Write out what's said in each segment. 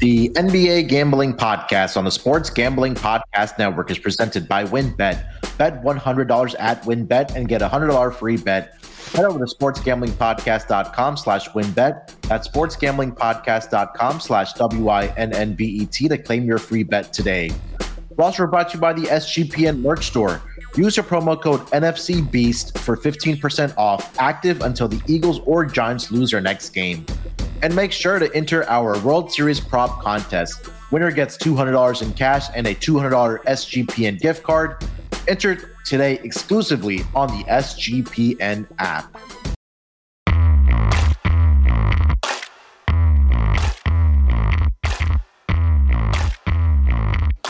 The NBA Gambling Podcast on the Sports Gambling Podcast Network is presented by WynnBET. Bet $100 at WynnBET and get a $100 free bet. Head over to sportsgamblingpodcast.com slash WynnBET. That's sportsgamblingpodcast.com slash W-I-N-N-B-E-T to claim your free bet today. We're also brought to you by the SGPN merch store. Use your promo code NFC Beast for 15% off, active until the Eagles or Giants lose their next game and make sure to enter our World Series prop contest. Winner gets $200 in cash and a $200 SGPN gift card. Enter today exclusively on the SGPN app.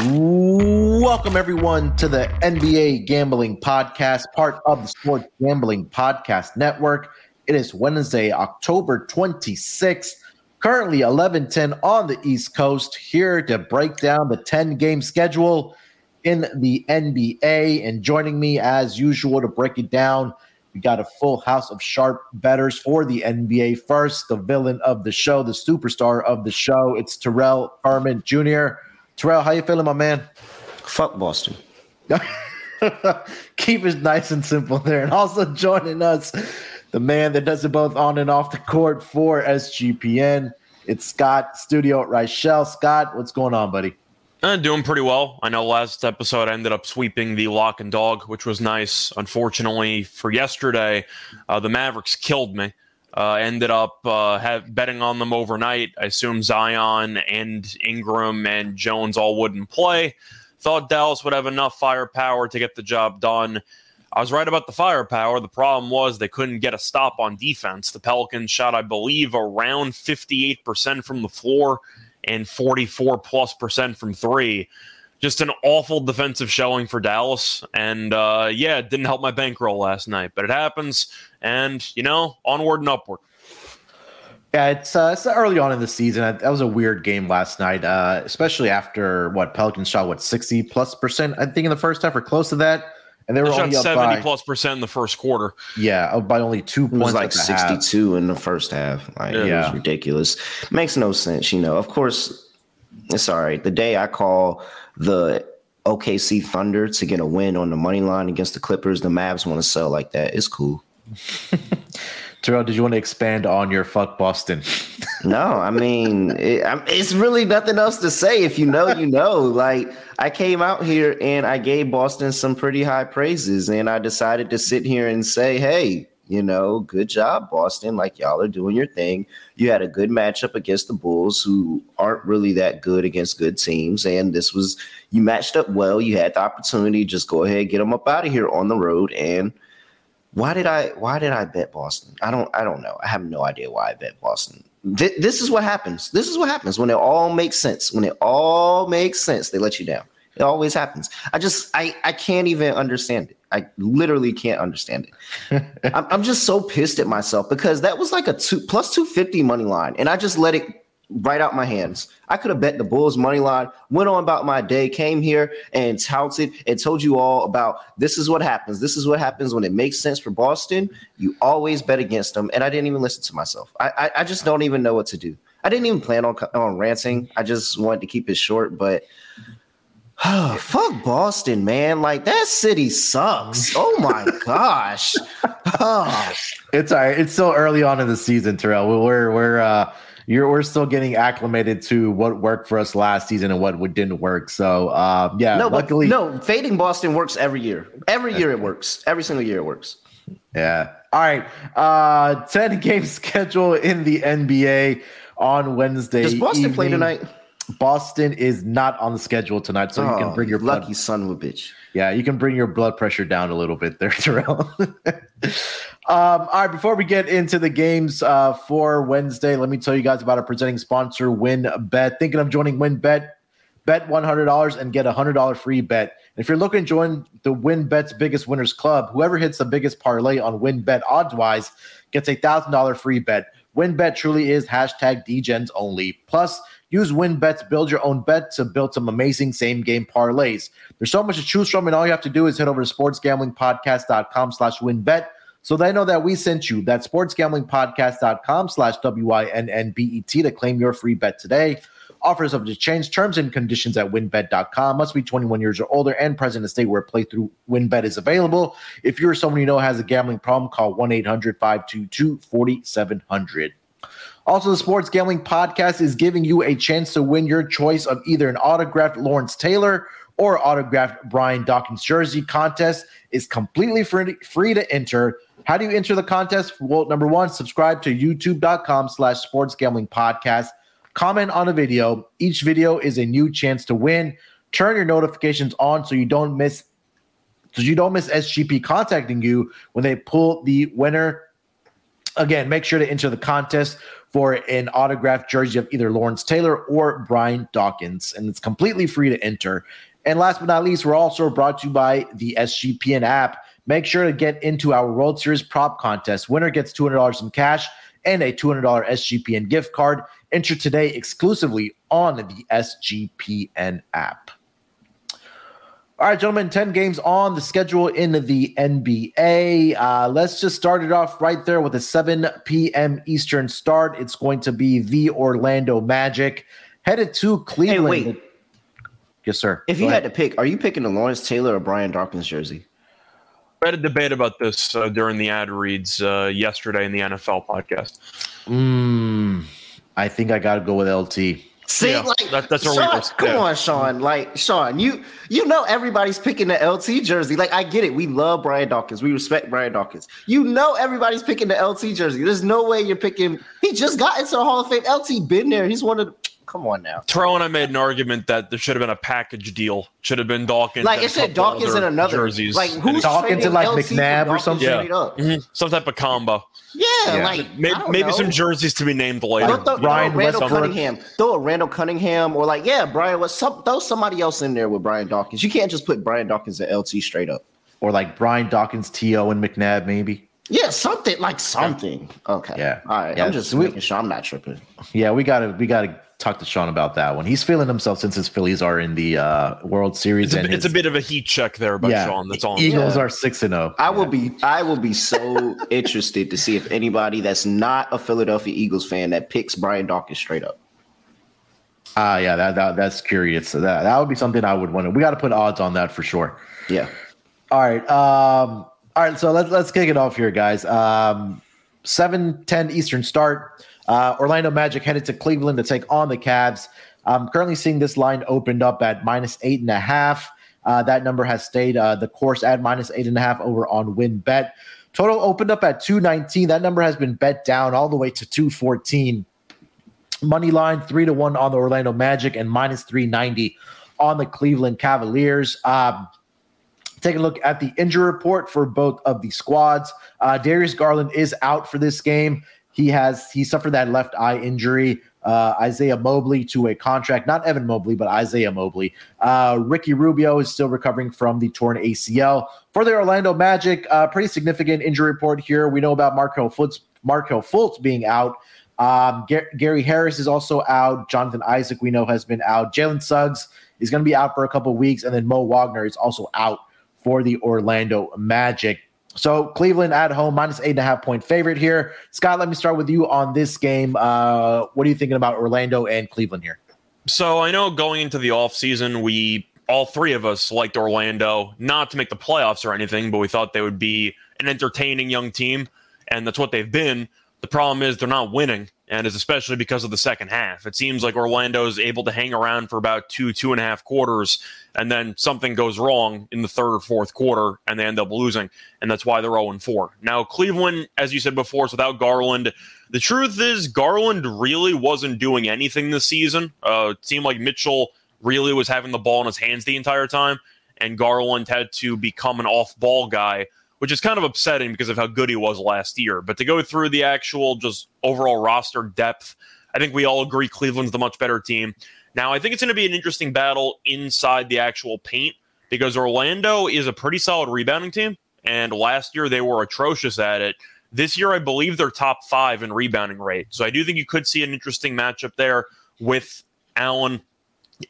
Welcome, everyone, to the NBA Gambling Podcast, part of the Sports Gambling Podcast Network. It is Wednesday, October 26th, currently 11:10 on the East Coast, here to break down the 10-game schedule in the NBA. And joining me as usual to break it down, we got a full house of sharp betters for the NBA. First, the villain of the show, the superstar of the show, it's Terrell Furman Jr. Terrell, how you feeling, my man? Fuck Boston. Keep it nice and simple there. And also joining us the man that does it both on and off the court for SGPN. It's Scott Studio at Reichel. Scott, what's going on, buddy? Uh, doing pretty well. I know last episode I ended up sweeping the lock and dog, which was nice. Unfortunately, for yesterday, uh, the Mavericks killed me. Uh, ended up uh, have, betting on them overnight. I assume Zion and Ingram and Jones all wouldn't play. Thought Dallas would have enough firepower to get the job done. I was right about the firepower. The problem was they couldn't get a stop on defense. The Pelicans shot, I believe, around 58% from the floor and 44 plus percent from three. Just an awful defensive showing for Dallas. And uh, yeah, it didn't help my bankroll last night, but it happens. And, you know, onward and upward. Yeah, it's, uh, it's early on in the season. That was a weird game last night, uh, especially after what Pelicans shot, what, 60 plus percent, I think, in the first half or close to that and they were only shot seventy by, plus percent in the first quarter. Yeah, by only two points. It was like sixty-two half. in the first half. Like, yeah, it was ridiculous. Makes no sense. You know, of course, it's all right. The day I call the OKC Thunder to get a win on the money line against the Clippers, the Mavs want to sell like that. It's cool. Terrell, did you want to expand on your fuck Boston? no, I mean, it, it's really nothing else to say. If you know, you know. Like, I came out here and I gave Boston some pretty high praises, and I decided to sit here and say, hey, you know, good job, Boston. Like, y'all are doing your thing. You had a good matchup against the Bulls, who aren't really that good against good teams. And this was, you matched up well. You had the opportunity. Just go ahead, get them up out of here on the road. And, why did I why did I bet Boston? I don't I don't know. I have no idea why I bet Boston. Th- this is what happens. This is what happens when it all makes sense. When it all makes sense, they let you down. It always happens. I just I I can't even understand it. I literally can't understand it. I'm, I'm just so pissed at myself because that was like a two plus two fifty money line, and I just let it right out my hands. I could have bet the Bulls money line, went on about my day, came here and touted and told you all about this is what happens. This is what happens when it makes sense for Boston. You always bet against them, and I didn't even listen to myself. I I, I just don't even know what to do. I didn't even plan on on ranting. I just wanted to keep it short, but. Oh, fuck Boston, man. Like that city sucks. Oh my gosh. Oh. It's all right. It's still early on in the season, Terrell. We're we're uh you're we're still getting acclimated to what worked for us last season and what didn't work. So uh, yeah, no, luckily, no, fading Boston works every year. Every year it works. Every single year it works. Yeah. All right. Uh, ten game schedule in the NBA on Wednesday. Does Boston evening. play tonight? Boston is not on the schedule tonight, so oh, you can oh, bring your lucky blood. son of a bitch. Yeah, you can bring your blood pressure down a little bit there, Terrell. Um, all right, before we get into the games uh, for Wednesday, let me tell you guys about our presenting sponsor, WynnBET. Thinking of joining WynnBET? Bet $100 and get a $100 free bet. And if you're looking to join the WynnBET's biggest winners club, whoever hits the biggest parlay on WynnBET odds wise gets a $1,000 free bet. WynnBET truly is hashtag DGens only. Plus, use WynnBET to build your own bet to build some amazing same game parlays. There's so much to choose from, and all you have to do is head over to sportsgamblingpodcast.com slash WynnBET so they know that we sent you that sportsgamblingpodcast.com slash W-I-N-N-B-E-T to claim your free bet today. Offers subject to change. Terms and conditions at winbet.com. Must be 21 years or older and present in state where playthrough WynnBET is available. If you're someone you know has a gambling problem, call 1 800 522 4700. Also, the Sports Gambling Podcast is giving you a chance to win your choice of either an autographed Lawrence Taylor or autographed Brian Dawkins jersey. Contest is completely free, free to enter. How do you enter the contest? Well, number one, subscribe to youtube.com slash sports gambling podcast. Comment on a video. Each video is a new chance to win. Turn your notifications on so you don't miss so you don't miss SGP contacting you when they pull the winner. Again, make sure to enter the contest for an autographed jersey of either Lawrence Taylor or Brian Dawkins, and it's completely free to enter. And last but not least, we're also brought to you by the SGPN app. Make sure to get into our World Series prop contest. Winner gets $200 in cash and a $200 SGPN gift card. Enter today exclusively on the SGPN app. All right, gentlemen, 10 games on the schedule in the NBA. Uh, let's just start it off right there with a 7 p.m. Eastern start. It's going to be the Orlando Magic headed to Cleveland. Hey, wait. Yes, sir. If Go you ahead. had to pick, are you picking the Lawrence Taylor or Brian Dawkins jersey? We had a debate about this uh, during the ad reads uh, yesterday in the NFL podcast. Mm, I think I got to go with LT. See, Yeah, like that- that's where we Sean, were- come yeah. on, Sean. Like Sean, you you know everybody's picking the LT jersey. Like I get it. We love Brian Dawkins. We respect Brian Dawkins. You know everybody's picking the LT jersey. There's no way you're picking. He just got into the Hall of Fame. LT been there. He's one of. The, come on now. Terrell and I made an argument that there should have been a package deal. Should have been Dawkins. Like and it a said, Dawkins other and another. jerseys. Like And who's Dawkins and, like, LT McNabb or something? straight up? Mhm, some type of combo. Yeah, Yeah. like Maybe, maybe know. some jerseys to be named later. Throw, throw, Brian throw a Randall Westbrook. Cunningham. Throw a Randall Cunningham or like, yeah, Brian was some throw somebody else in there with Brian Dawkins. You can't just put Brian Dawkins at LT straight up. Or like Brian Dawkins, T.O., and McNabb, maybe. Yeah, something like something. Okay. Yeah. All right. Yeah, I'm just so we- making sure I'm not tripping. Yeah, we gotta we gotta talk to Sean about that one. He's feeling himself since his Phillies are in the uh, World Series. It's a, and it's a bit of a heat check there by yeah, Sean. That's all. I'm Eagles Yeah. are six and oh. zero. I will be I will be so interested to see if anybody that's not a Philadelphia Eagles fan that picks Brian Dawkins straight up. Ah, yeah, that, that that's curious. So that that would be something I would want to. We got to put odds on that for sure. Yeah. All right. Um, all right. So let's let's kick it off here, guys. Um, 7 10 Eastern start. Uh, Orlando Magic headed to Cleveland to take on the Cavs. I'm currently seeing this line opened up at minus eight and a half. Uh, that number has stayed uh, the course at minus eight and a half over on WynnBET. Total opened up at 219. That number has been bet down all the way to 214. Money line three to one on the Orlando Magic and minus 390 on the Cleveland Cavaliers. Um, Take a look at the injury report for both of the squads. Uh, Darius Garland is out for this game. He has he suffered that left eye injury. Uh, Isaiah Mobley to a contract, not Evan Mobley, but Isaiah Mobley. Uh, Ricky Rubio is still recovering from the torn ACL. For the Orlando Magic, uh, pretty significant injury report here. We know about Markelle Fultz, Markelle Fultz being out. Um, Gar- Gary Harris is also out. Jonathan Isaac, we know, has been out. Jalen Suggs is going to be out for a couple weeks, and then Mo Wagner is also out for the Orlando Magic. So Cleveland at home, minus eight and a half point favorite here. Scott, let me start with you on this game. Uh, what are you thinking about Orlando and Cleveland here? So I know going into the offseason, we all three of us liked Orlando, not to make the playoffs or anything, but we thought they would be an entertaining young team, and that's what they've been. The problem is they're not winning, and it's especially because of the second half. It seems like Orlando is able to hang around for about two, two and a half quarters, and then something goes wrong in the third or fourth quarter, and they end up losing, and that's why they're 0 4. Now, Cleveland, as you said before, is without Garland. The truth is, Garland really wasn't doing anything this season. Uh, it seemed like Mitchell really was having the ball in his hands the entire time, and Garland had to become an off ball guy, which is kind of upsetting because of how good he was last year. But to go through the actual just overall roster depth, I think we all agree Cleveland's the much better team. Now, I think it's going to be an interesting battle inside the actual paint because Orlando is a pretty solid rebounding team, and last year they were atrocious at it. This year, I believe they're top five in rebounding rate. So I do think you could see an interesting matchup there with Allen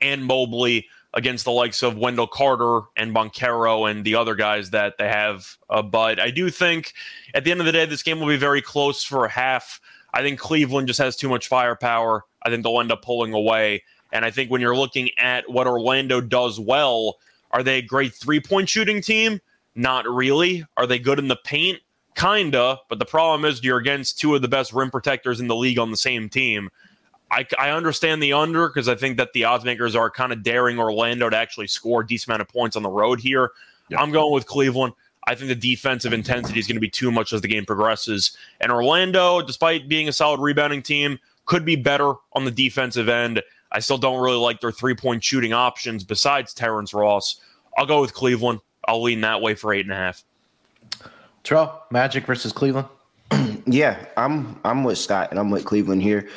and Mobley against the likes of Wendell Carter and Banchero and the other guys that they have. Uh, but I do think at the end of the day, this game will be very close for a half. I think Cleveland just has too much firepower. I think they'll end up pulling away. And I think when you're looking at what Orlando does well, are they a great three point shooting team? Not really. Are they good in the paint? Kinda. But the problem is you're against two of the best rim protectors in the league on the same team. I, I understand the under because I think that the odds makers are kind of daring Orlando to actually score a decent amount of points on the road here. I'm going with Cleveland. I think the defensive intensity is going to be too much as the game progresses. And Orlando, despite being a solid rebounding team, could be better on the defensive end. I still don't really like their three point shooting options besides Terrence Ross. I'll go with Cleveland. I'll lean that way for eight and a half. Terrell, Magic versus Cleveland. yeah, I'm I'm with Scott and I'm with Cleveland here.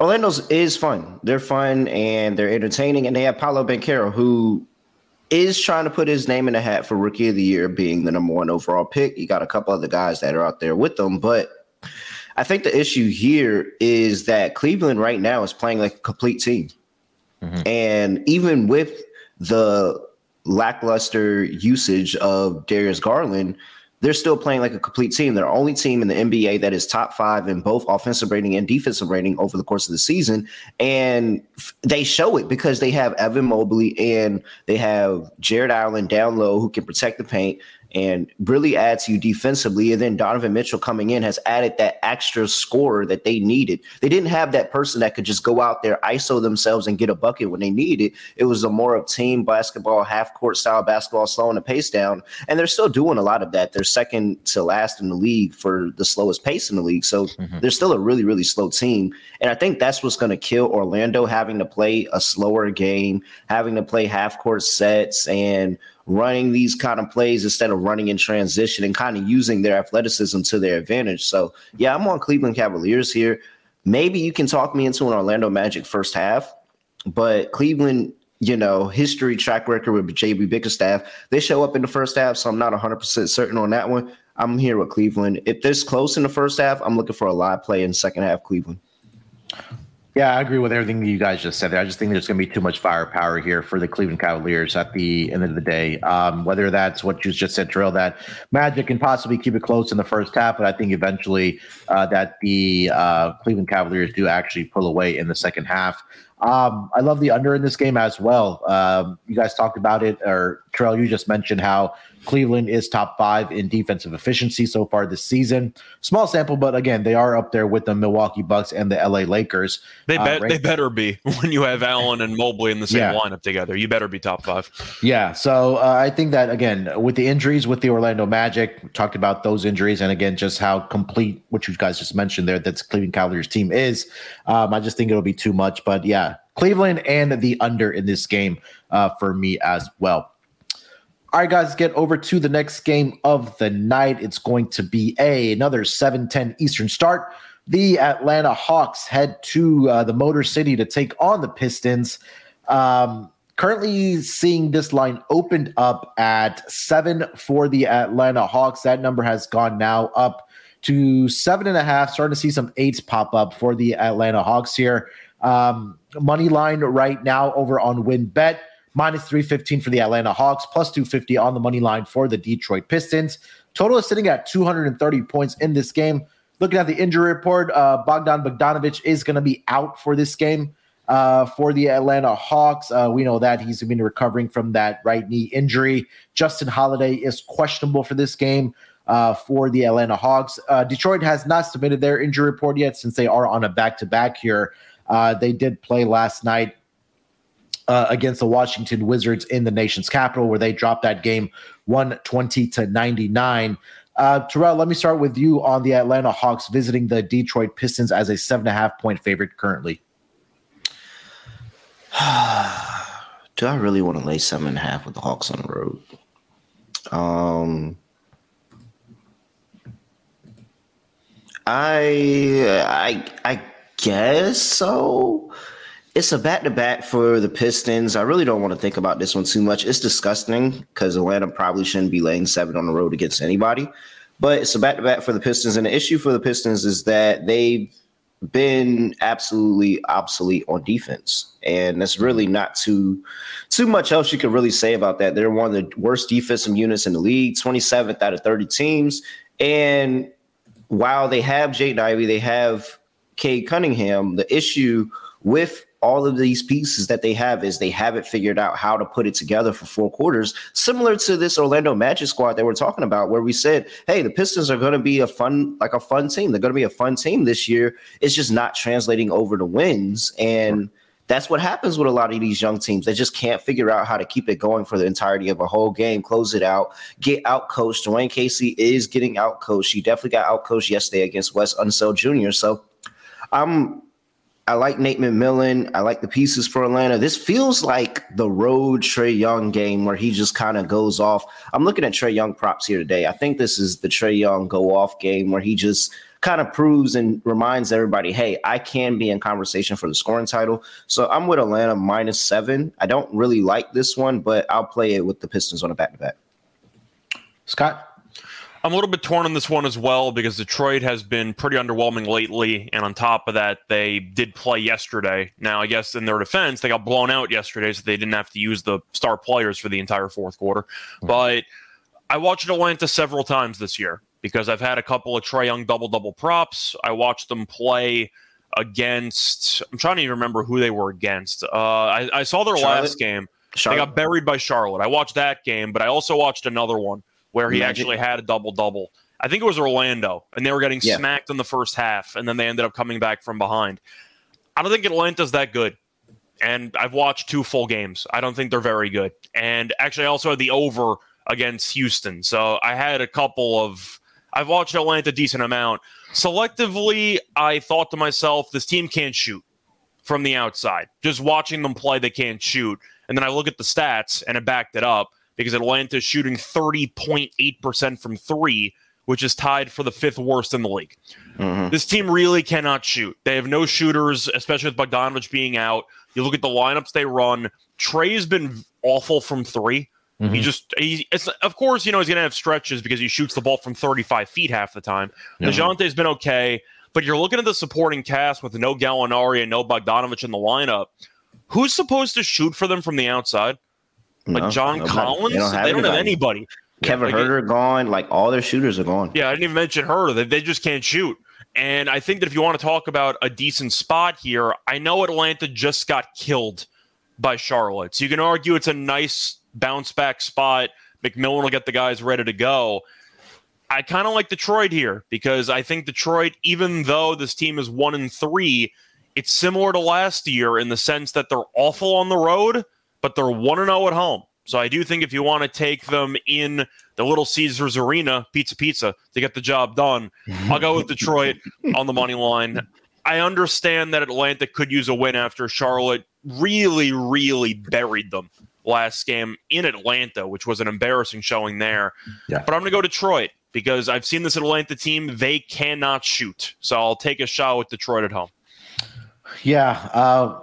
Orlando's is fun. They're fun and they're entertaining, and they have Paolo Banchero, who is trying to put his name in the hat for rookie of the year, being the number one overall pick. You got a couple other guys that are out there with them, but I think the issue here is that Cleveland right now is playing like a complete team. Mm-hmm. And even with the lackluster usage of Darius Garland, they're still playing like a complete team. They're the only team in the NBA that is top five in both offensive rating and defensive rating over the course of the season. And they show it because they have Evan Mobley and they have Jarrett Allen down low who can protect the paint and really add to you defensively. And then Donovan Mitchell coming in has added that extra scorer that they needed. They didn't have that person that could just go out there, ISO themselves, and get a bucket when they needed it. It was a more of team basketball, half court style basketball, slowing the pace down. And they're still doing a lot of that. They're second to last in the league for the slowest pace in the league. So mm-hmm. they're still a really, really slow team. And I think that's what's going to kill Orlando having to play a slower game, having to play half court sets and running these kind of plays instead of running in transition and kind of using their athleticism to their advantage. So, yeah, I'm on Cleveland Cavaliers here. Maybe you can talk me into an Orlando Magic first half, but Cleveland, you know, history track record with JB Bickerstaff, they show up in the first half, so I'm not 100% certain on that one. I'm here with Cleveland. If this close in the first half, I'm looking for a live play in second half Cleveland. Yeah, I agree with everything that you guys just said there. I just think there's going to be too much firepower here for the Cleveland Cavaliers at the end of the day. Um, whether that's what you just said, Drill, that Magic can possibly keep it close in the first half, but I think eventually uh, that the uh, Cleveland Cavaliers do actually pull away in the second half. Um, I love the under in this game as well. Um, you guys talked about it, or Terrell, you just mentioned how Cleveland is top five in defensive efficiency so far this season. Small sample, but again, they are up there with the Milwaukee Bucks and the LA Lakers. They bet uh, they better be when you have Allen and Mobley in the same yeah. lineup together. You better be top five. Yeah. So uh, I think that again, with the injuries with the Orlando Magic, talked about those injuries, and again, just how complete what you guys just mentioned there that Cleveland Cavaliers team is. Um, I just think it'll be too much, but yeah, Cleveland and the under in this game uh, for me as well. All right, guys, get over to the next game of the night. It's going to be a another 7-10 Eastern start. The Atlanta Hawks head to uh, the Motor City to take on the Pistons. Um, currently seeing this line opened up at seven for the Atlanta Hawks. That number has gone now up to seven and a half. Starting to see some eights pop up for the Atlanta Hawks here. Um, money line right now over on WynnBET minus 315 for the Atlanta Hawks, plus 250 on the money line for the Detroit Pistons. Total is sitting at 230 points in this game. Looking at the injury report, uh, Bogdan Bogdanovic is going to be out for this game uh, for the Atlanta Hawks. Uh, we know that he's been recovering from that right knee injury. Justin Holiday is questionable for this game. Uh, for the Atlanta Hawks. Uh, Detroit has not submitted their injury report yet since they are on a back to back here. Uh, they did play last night uh, against the Washington Wizards in the nation's capital, where they dropped that game 120 to 99. Uh, Terrell, let me start with you on the Atlanta Hawks visiting the Detroit Pistons as a seven and a half point favorite currently. Do I really want to lay seven and a half with the Hawks on the road? Um, I I I guess so it's a back to back for the Pistons. I really don't want to think about this one too much. It's disgusting because Atlanta probably shouldn't be laying seven on the road against anybody. But it's a back to back for the Pistons. And the issue for the Pistons is that they've been absolutely obsolete on defense. And that's really not too too much else you can really say about that. They're one of the worst defensive units in the league, 27th out of 30 teams. And while they have Jaden Ivey, they have Cade Cunningham, the issue with all of these pieces that they have is they haven't figured out how to put it together for four quarters, similar to this Orlando Magic squad that we're talking about, where we said, hey, the Pistons are going to be a fun, like a fun team. They're going to be a fun team this year. It's just not translating over to wins. And that's what happens with a lot of these young teams. They just can't figure out how to keep it going for the entirety of a whole game, close it out, get out coached. Dwane Casey is getting out coached. He definitely got out coached yesterday against Wes Unseld Jr. So I'm I like Nate McMillan. I like the pieces for Atlanta. This feels like the road Trae Young game where he just kind of goes off. I'm looking at Trae Young props here today. I think this is the Trae Young go off game where he just kind of proves and reminds everybody, hey, I can be in conversation for the scoring title. So I'm with Atlanta minus seven. I don't really like this one, but I'll play it with the Pistons on a back to back. Scott? I'm a little bit torn on this one as well because Detroit has been pretty underwhelming lately. And on top of that, they did play yesterday. Now, I guess in their defense, they got blown out yesterday, so they didn't have to use the star players for the entire fourth quarter. Mm-hmm. But I watched Atlanta several times this year because I've had a couple of Trae Young double double props. I watched them play against, I'm trying to even remember who they were against. Uh, I, I saw their Charlotte? last game. Charlotte? They got buried by Charlotte. I watched that game, but I also watched another one where he Magic. actually had a double double. I think it was Orlando, and they were getting yeah. smacked in the first half, and then they ended up coming back from behind. I don't think Atlanta's that good. And I've watched two full games. I don't think they're very good. And actually, I also had the over against Houston. So I had a couple of. I've watched Atlanta a decent amount. Selectively, I thought to myself, this team can't shoot from the outside. Just watching them play, they can't shoot. And then I look at the stats and it backed it up because Atlanta is shooting 30.8% from three, which is tied for the fifth worst in the league. Mm-hmm. This team really cannot shoot. They have no shooters, especially with Bogdanovich being out. You look at the lineups they run. Trae's been awful from 3 mm-hmm. He just, he, of course, you know, he's going to have stretches because he shoots the ball from 35 feet half the time. hmm Dejounte's been okay, but you're looking at the supporting cast with no Gallinari and no Bogdanovich in the lineup. Who's supposed to shoot for them from the outside? Like no, John Collins, they don't have, they don't have anybody. Kevin yeah, like Huerter gone. Like all their shooters are gone. Yeah, I didn't even mention Huerter. They, they just can't shoot. And I think that if you want to talk about a decent spot here, I know Atlanta just got killed by Charlotte. So you can argue it's a nice bounce back spot. McMillan will get the guys ready to go. I kind of like Detroit here because I think Detroit, even though this team is one and three, it's similar to last year in the sense that they're awful on the road but they're 1 0 at home. So I do think if you want to take them in the Little Caesars Arena, pizza pizza, to get the job done, I'll go with Detroit on the money line. I understand that Atlanta could use a win after Charlotte really, really buried them last game in Atlanta, which was an embarrassing showing there. Yeah. But I'm going to go Detroit because I've seen this Atlanta team. They cannot shoot. So I'll take a shot with Detroit at home. Yeah. Uh,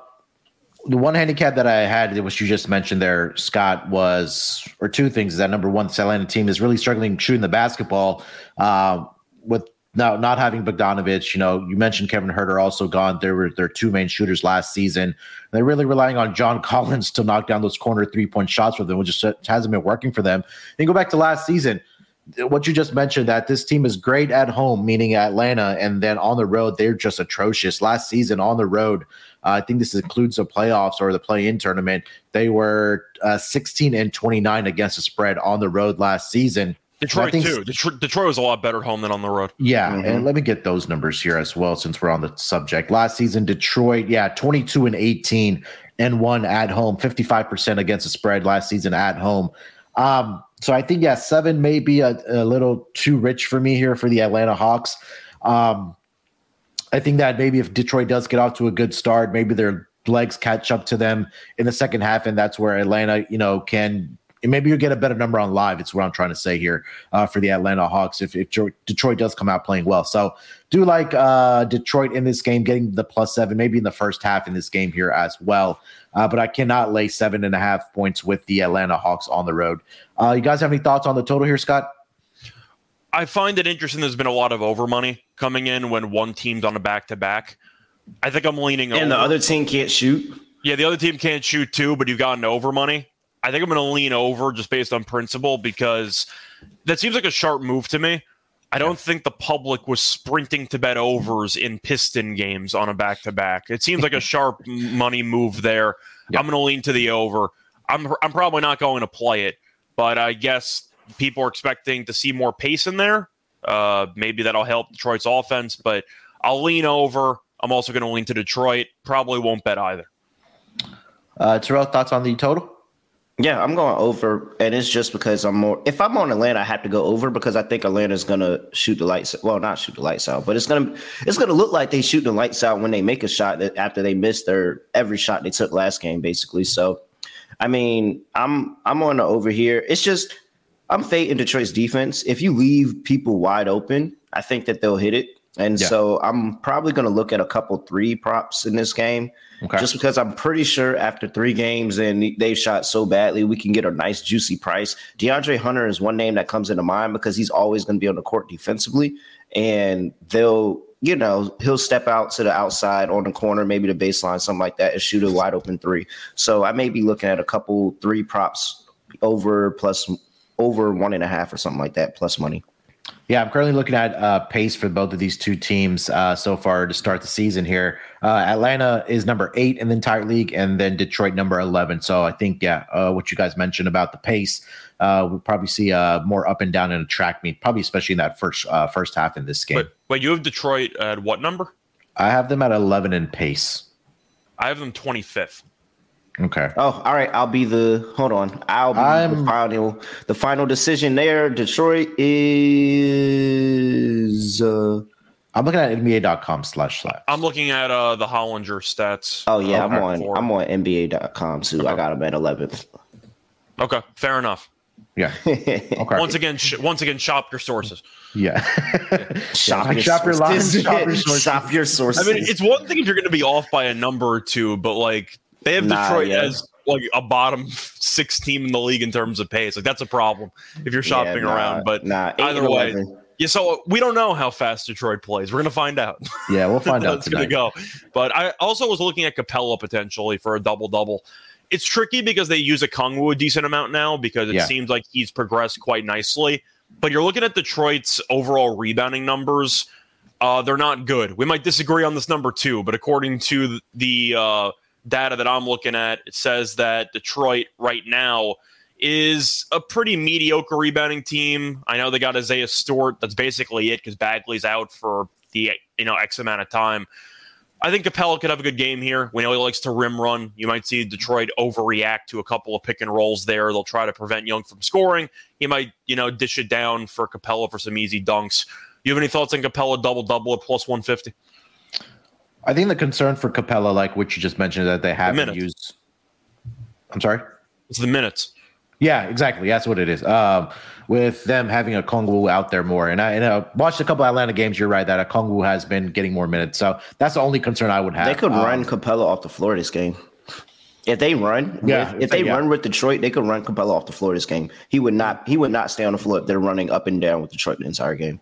the one handicap that I had, which you just mentioned there, Scott, was or two things. Is that number one, Atlanta team is really struggling shooting the basketball uh, with now not having Bogdanovich. You know, you mentioned Kevin Huerter also gone. There were their two main shooters last season. They're really relying on John Collins to knock down those corner three point shots for them, which just hasn't been working for them. And go back to last season what you just mentioned that this team is great at home, meaning Atlanta, and then on the road they're just atrocious. Last season on the road, I think this includes the playoffs or the play-in tournament. They were uh, 16 and 29 against the spread on the road last season. Detroit too. Detroit, Detroit, was a lot better home than on the road. Yeah, mm-hmm. and let me get those numbers here as well since we're on the subject. Last season, Detroit, yeah, 22 and 18 and one at home, 55% against the spread last season at home. Um, so I think yeah, seven may be a, a, little too rich for me here for the Atlanta Hawks. Um, I think that maybe if Detroit does get off to a good start, maybe their legs catch up to them in the second half, and that's where Atlanta, you know, can maybe you get a better number on live. It's what I'm trying to say here uh, for the Atlanta Hawks if, if Detroit does come out playing well. So do like uh, Detroit in this game, getting the plus seven, maybe in the first half in this game here as well. Uh, but I cannot lay seven and a half points with the Atlanta Hawks on the road. Uh, you guys have any thoughts on the total here, Scott? I find it interesting. There's been a lot of over money coming in when one team's on a back to back. I think I'm leaning. And over. the other team can't shoot. Yeah, the other team can't shoot too, but you've gotten over money. I think I'm going to lean over just based on principle because that seems like a sharp move to me. I don't think the public was sprinting to bet overs in Piston games on a back to back. It seems like a sharp money move there. I'm going to lean to the over. I'm I'm probably not going to play it, but I guess people are expecting to see more pace in there. Uh, maybe that'll help Detroit's offense, but I'll lean over. I'm also going to lean to Detroit. Probably won't bet either. Uh, Terrell, thoughts on the total? Yeah, I'm going over, and it's just because I'm more. If I'm on Atlanta, I have to go over because I think Atlanta's gonna shoot the lights. Well, not shoot the lights out, but it's gonna it's gonna look like they shoot the lights out when they make a shot that after they miss their every shot they took last game, basically. So, I mean, I'm I'm on the over here. It's just I'm fading Detroit's defense. If you leave people wide open, I think that they'll hit it. And Yeah. so I'm probably going to look at a couple three props in this game. Okay. Just because I'm pretty sure after three games and they've shot so badly, we can get a nice juicy price. De'Andre Hunter is one name that comes into mind because he's always going to be on the court defensively, and they'll, you know, he'll step out to the outside on the corner, maybe the baseline, something like that, and shoot a wide open three. So I may be looking at a couple three props over plus over one and a half or something like that plus money. Yeah, I'm currently looking at uh, pace for both of these two teams uh, so far to start the season here. Uh, Atlanta is number eight in the entire league, and then Detroit number 11. So I think, yeah, uh, what you guys mentioned about the pace, uh, we'll probably see uh, more up and down in a track meet, probably especially in that first uh, first half in this game. But but you have Detroit at what number? I have them at 11 in pace. I have them 25th. Okay. Oh, all right. I'll be the hold on. I'll be the I'm- final the final decision there. Detroit is uh I'm looking at NBA.com slash slash. I'm looking at uh, the Hollinger stats. oh yeah, I'm on For- I'm on NBA.com too. I got him at eleventh. Okay, fair enough. Yeah. Okay. Once again, sh- once again, shop your sources. yeah. Shop, like shop your lines, sources. shop your sources. Shop your I mean, it's one thing if you're going to be off by a number or two, but like they have Nah, Detroit yeah. as like a bottom six team in the league in terms of pace. Like that's a problem if you're shopping Yeah, nah, around. But nah, either way, 11. yeah. So we don't know how fast Detroit plays. We're going to find out. yeah, we'll find out It's to go. But I also was looking at Capela potentially for a double double. It's tricky because they use Okongwu a decent amount now because it Yeah. seems like he's progressed quite nicely. But you're looking at Detroit's overall rebounding numbers. Uh, they're not good. We might disagree on this number too, but according to the uh, data that I'm looking at, it says that Detroit right now is a pretty mediocre rebounding team. I know they got Isaiah Stewart. That's basically it because Bagley's out for the you know X amount of time. I think Capela could have a good game here. We know he likes to rim run. You might see Detroit overreact to a couple of pick and rolls there. They'll try to prevent Young from scoring. He might, you know, dish it down for Capela for some easy dunks. You have any thoughts on Capela double double at plus 150? I think the concern for Capela, like what you just mentioned, that they haven't minutes. used. I'm sorry. It's the minutes. Yeah, exactly. That's what it is. Um, with them having Okongwu out there more, and I, and I watched a couple Atlanta games. You're right that Okongwu has been getting more minutes, so that's the only concern I would have. They could Um, run Capela off the floor this game. If they run, Yeah, if, if they yeah. run with Detroit, they could run Capela off the floor this game. He would not. He would not stay on the floor if they're running up and down with Detroit the entire game.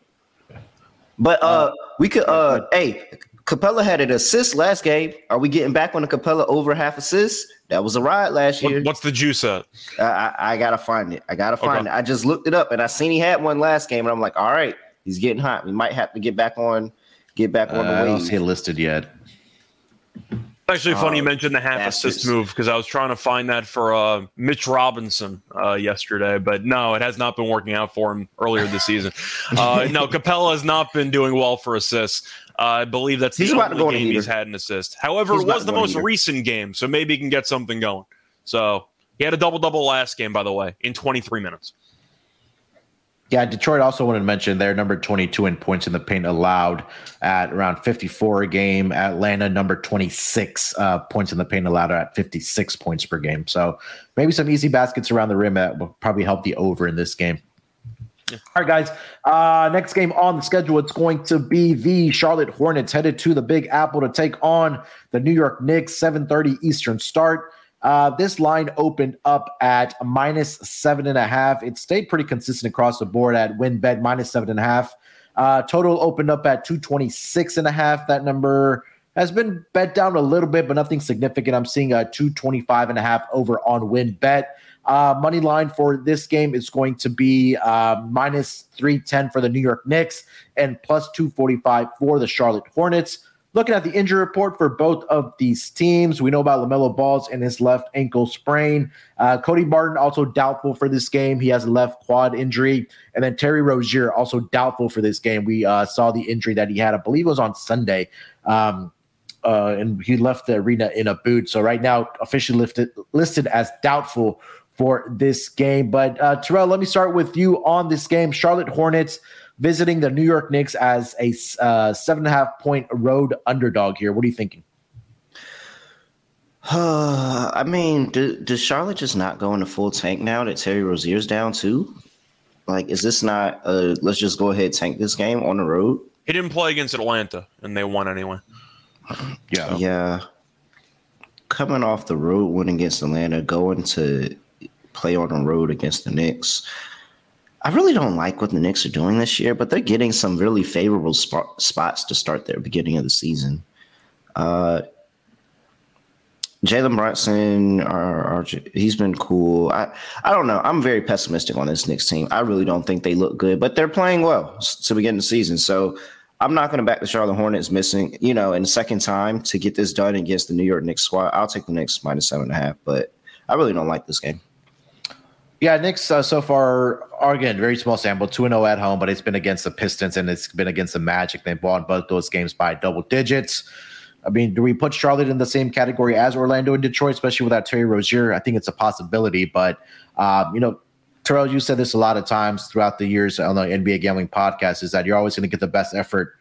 But uh, we could. Uh, hey, Capela had an assist last game. Are we getting back on the Capela over half assist? That was a ride last year. What, what's the juice at? I, I, I gotta find it. I gotta find Okay. it. I just looked it up and I seen he had one last game, and I'm like, all right, he's getting hot. We might have to get back on, get back Uh, on I the don't wave. see it listed yet. It's Actually, funny you Oh, mentioned the half bastards. assist move because I was trying to find that for uh, Mitch Robinson uh, yesterday, but no, it has not been working out for him earlier this season. Uh, no, Capela has not been doing well for assists. Uh, I believe that's He's the about to only go game he's had an assist. However, He's it was the go on a most heater. recent game, so maybe he can get something going. So he had a double double last game, by the way, in 23 minutes. Yeah, Detroit also wanted to mention they're number 22 in points in the paint allowed at around 54 a game. Atlanta number 26 uh, points in the paint allowed at 56 points per game. So maybe some easy baskets around the rim that will probably help the over in this game. All right, guys. Uh, next game on the schedule, it's going to be the Charlotte Hornets headed to the Big Apple to take on the New York Knicks. 7:30 Eastern start. Uh, this line opened up at minus seven and a half. It stayed pretty consistent across the board at WynnBET minus seven and a half. Uh, total opened up at 226 and a half. That number has been bet down a little bit, but nothing significant. I'm seeing a 225 and a half over on WynnBET. Uh, money line for this game is going to be uh, minus 310 for the New York Knicks and plus 245 for the Charlotte Hornets. Looking at the injury report for both of these teams, we know about LaMelo Balls and his left ankle sprain. Uh, Cody Martin also doubtful for this game. He has a left quad injury. And then Terry Rozier also doubtful for this game. We uh, saw the injury that he had, I believe it was on Sunday. Um, uh, and he left the arena in a boot. So right now, officially lifted, listed as doubtful for this game. But uh, Terrell, let me start with you on this game. Charlotte Hornets visiting the New York Knicks as a uh, seven and a half point road underdog here. What are you thinking? Uh, I mean, do, does Charlotte just not go into full tank now that Terry Rozier's down too? Like, is this not a let's just go ahead tank this game on the road? He didn't play against Atlanta, and they won anyway. Yeah, yeah. Coming off the road win against Atlanta, going to play on the road against the Knicks. I really don't like what the Knicks are doing this year, but they're getting some really favorable spot, spots to start their beginning of the season. Uh, Jalen Brunson, he's been cool. I, I don't know. I'm very pessimistic on this Knicks team. I really don't think they look good, but they're playing well to begin the season. So I'm not going to back the Charlotte Hornets missing, you know, in the second time to get this done against the New York Knicks squad. I'll take the Knicks minus seven and a half, but I really don't like this game. Yeah, Knicks uh, so far are again very small sample, two and zero oh at home, but it's been against the Pistons and it's been against the Magic. They've won both those games by double digits. I mean, do we put Charlotte in the same category as Orlando and Detroit, especially without Terry Rozier? I think it's a possibility, but um, you know, Terrell, you said this a lot of times throughout the years on the NBA Gambling Podcast, is that you're always going to get the best effort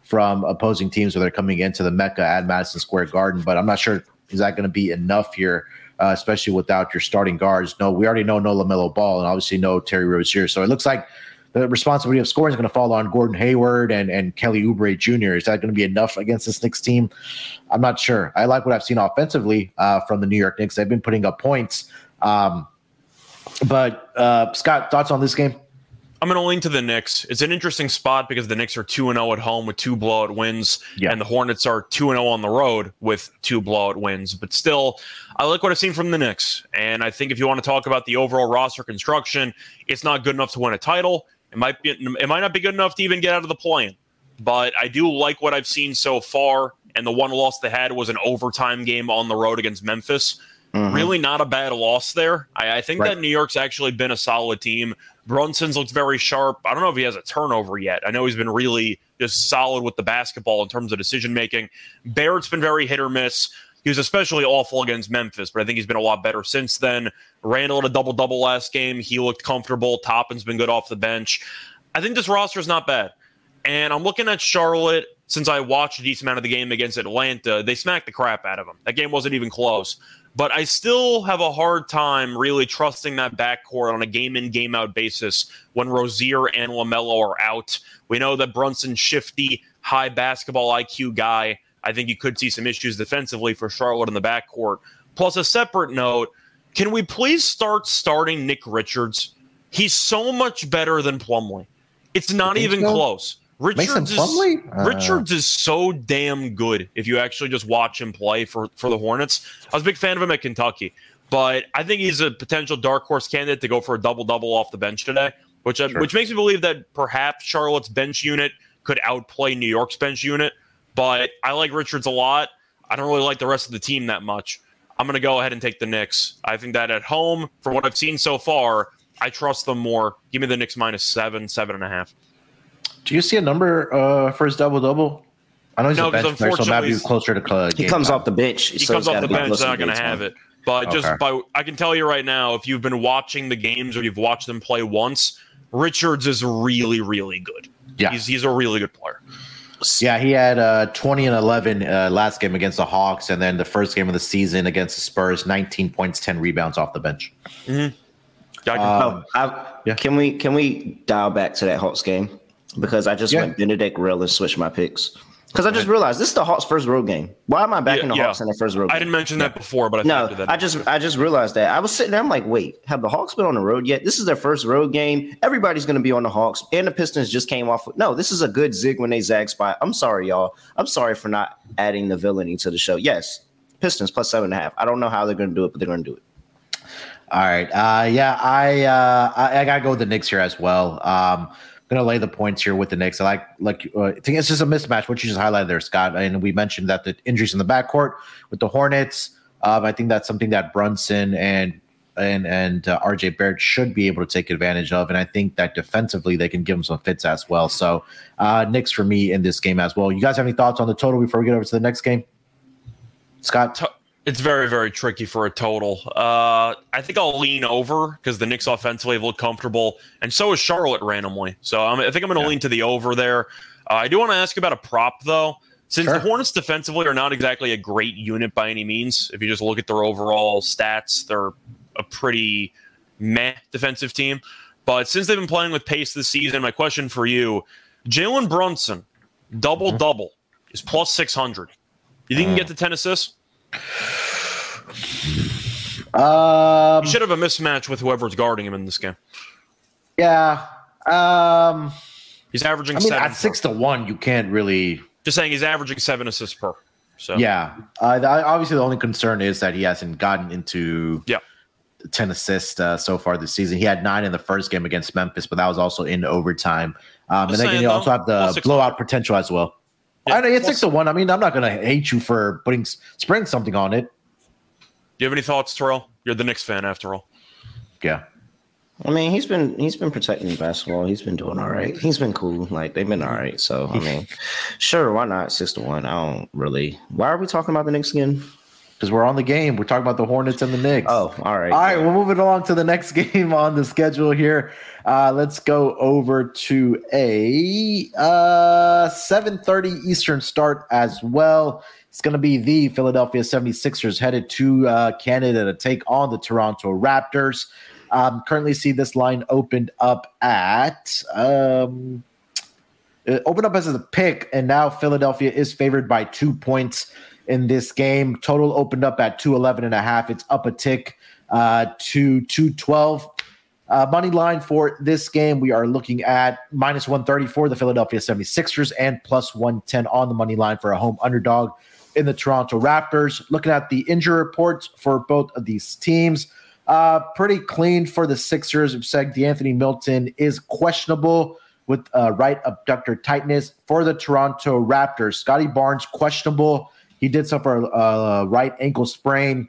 from opposing teams when they're coming into the Mecca at Madison Square Garden. But I'm not sure is that going to be enough here uh, especially without your starting guards. No, we already know no LaMelo Ball and obviously no Terry Rozier. So it looks like the responsibility of scoring is going to fall on Gordon Hayward and, and Kelly Oubre Jr. Is that going to be enough against this Knicks team? I'm not sure. I like what I've seen offensively uh, from the New York Knicks. They've been putting up points. Um, but uh, Scott, thoughts on this game? I'm going to lean to the Knicks. It's an interesting spot because the Knicks are 2 0 at home with two blowout wins, yeah. and the Hornets are 2 0 on the road with two blowout wins. But still, I like what I've seen from the Knicks. And I think if you want to talk about the overall roster construction, it's not good enough to win a title. It might be it might not be good enough to even get out of the play But I do like what I've seen so far. And the one loss they had was an overtime game on the road against Memphis. Mm-hmm. Really not a bad loss there. I, I think right. that New York's actually been a solid team. Brunson's looked very sharp. I don't know if he has a turnover yet. I know he's been really just solid with the basketball in terms of decision making. Barrett's been very hit or miss. He was especially awful against Memphis, but I think he's been a lot better since then. Randle had a double double last game. He looked comfortable. Toppin's been good off the bench. I think this roster is not bad. And I'm looking at Charlotte since I watched a decent amount of the game against Atlanta. They smacked the crap out of them. That game wasn't even close. But I still have a hard time really trusting that backcourt on a game in, game out basis when Rozier and LaMelo are out. We know that Brunson's shifty, high basketball IQ guy. I think you could see some issues defensively for Charlotte in the backcourt. Plus, a separate note can we please start starting Nick Richards? He's so much better than Plumlee. It's not even so? close. Richards is, uh, Richards is so damn good if you actually just watch him play for, for the Hornets. I was a big fan of him at Kentucky, but I think he's a potential dark horse candidate to go for a double double off the bench today, which uh, sure. which makes me believe that perhaps Charlotte's bench unit could outplay New York's bench unit. But I like Richards a lot. I don't really like the rest of the team that much. I'm going to go ahead and take the Knicks. I think that at home, for what I've seen so far, I trust them more. Give me the Knicks minus seven, seven and a half. Do you see a number uh, for his double double? I know he's no, a bench player, so maybe closer to club. He comes time. off the bench. He so comes off the bench. They're not going to have it. But okay. just by, I can tell you right now, if you've been watching the games or you've watched them play once, Richards is really, really good. Yeah, he's he's a really good player. Yeah, he had uh, 20 and 11 uh, last game against the Hawks, and then the first game of the season against the Spurs, 19 points, 10 rebounds off the bench. Mm-hmm. Um, I, yeah. Can we can we dial back to that Hawks game? Because I just yeah. went Benedict Real and switched my picks. Because I just realized this is the Hawks' first road game. Why am I backing Yeah, the yeah. Hawks in their first road game? I didn't mention that before, but I No, that I just I just realized that. I was sitting there, I'm like, wait, have the Hawks been on the road yet? This is their first road game. Everybody's gonna be on the Hawks. And the Pistons just came off. No, this is a good zig when they zag spot. I'm sorry, y'all. I'm sorry for not adding the villainy to the show. Yes, Pistons plus seven and a half. I don't know how they're gonna do it, but they're gonna do it. All right. Uh, yeah, I, uh, I I gotta go with the Knicks here as well. Um, gonna lay the points here with the Knicks. I like like uh, it's just a mismatch. What you just highlighted there, Scott, and we mentioned that the injuries in the backcourt with the Hornets. Um, I think that's something that Brunson and and and uh, RJ Barrett should be able to take advantage of, and I think that defensively they can give them some fits as well. So uh, Knicks for me in this game as well. You guys have any thoughts on the total before we get over to the next game? Scott, To- It's very, very tricky for a total. Uh, I think I'll lean over because the Knicks offensively have looked comfortable, and so is Charlotte randomly. So I'm, I think I'm going to Yeah. lean to the over there. Uh, I do want to ask about a prop though, since Sure. the Hornets defensively are not exactly a great unit by any means. If you just look at their overall stats, they're a pretty meh defensive team. But since they've been playing with pace this season, my question for you: Jalen Brunson, double double, is plus six hundred. You think he can get to ten assists? Um, You should have a mismatch with whoever's guarding him in this game. yeah. Um, He's averaging I mean, seven. at six per. to one, you can't really. Just saying, he's averaging seven assists per. So Yeah. Uh, the- obviously, the only concern is that he hasn't gotten into Yeah. 10 assists uh, so far this season. He had nine in the first game against Memphis, but that was also in overtime. Um, and Just then saying, you though, also have the blowout potential as well. Yeah, I know it's plus- six to one. I mean, I'm not going to hate you for putting spring something on it. Do you have any thoughts, Terrell? You're the Knicks fan, after all. Yeah. I mean, he's been he's been protecting basketball. He's been doing all right. He's been cool. Like they've been all right. So I mean, sure, why not six to one? I don't really. Why are we talking about the Knicks again? Because we're on the game. We're talking about the Hornets and the Knicks. Oh, all right. All right, we're moving along to the next game on the schedule here. Uh, let's go over to a uh, 7.30 Eastern start as well. It's going to be the Philadelphia 76ers headed to uh, Canada to take on the Toronto Raptors. Um, currently see this line opened up at um, opened up as a pick, and now Philadelphia is favored by two points in this game. Total opened up at 211 and a half. It's up a tick uh, to 212. Uh, money line for this game, we are looking at minus 130 for the Philadelphia 76ers and plus 110 on the money line for a home underdog in the Toronto Raptors. Looking at the injury reports for both of these teams, uh, pretty clean for the Sixers. We've said De'Anthony Melton is questionable with uh, right abductor tightness for the Toronto Raptors. Scottie Barnes questionable. He did suffer a, a right ankle sprain.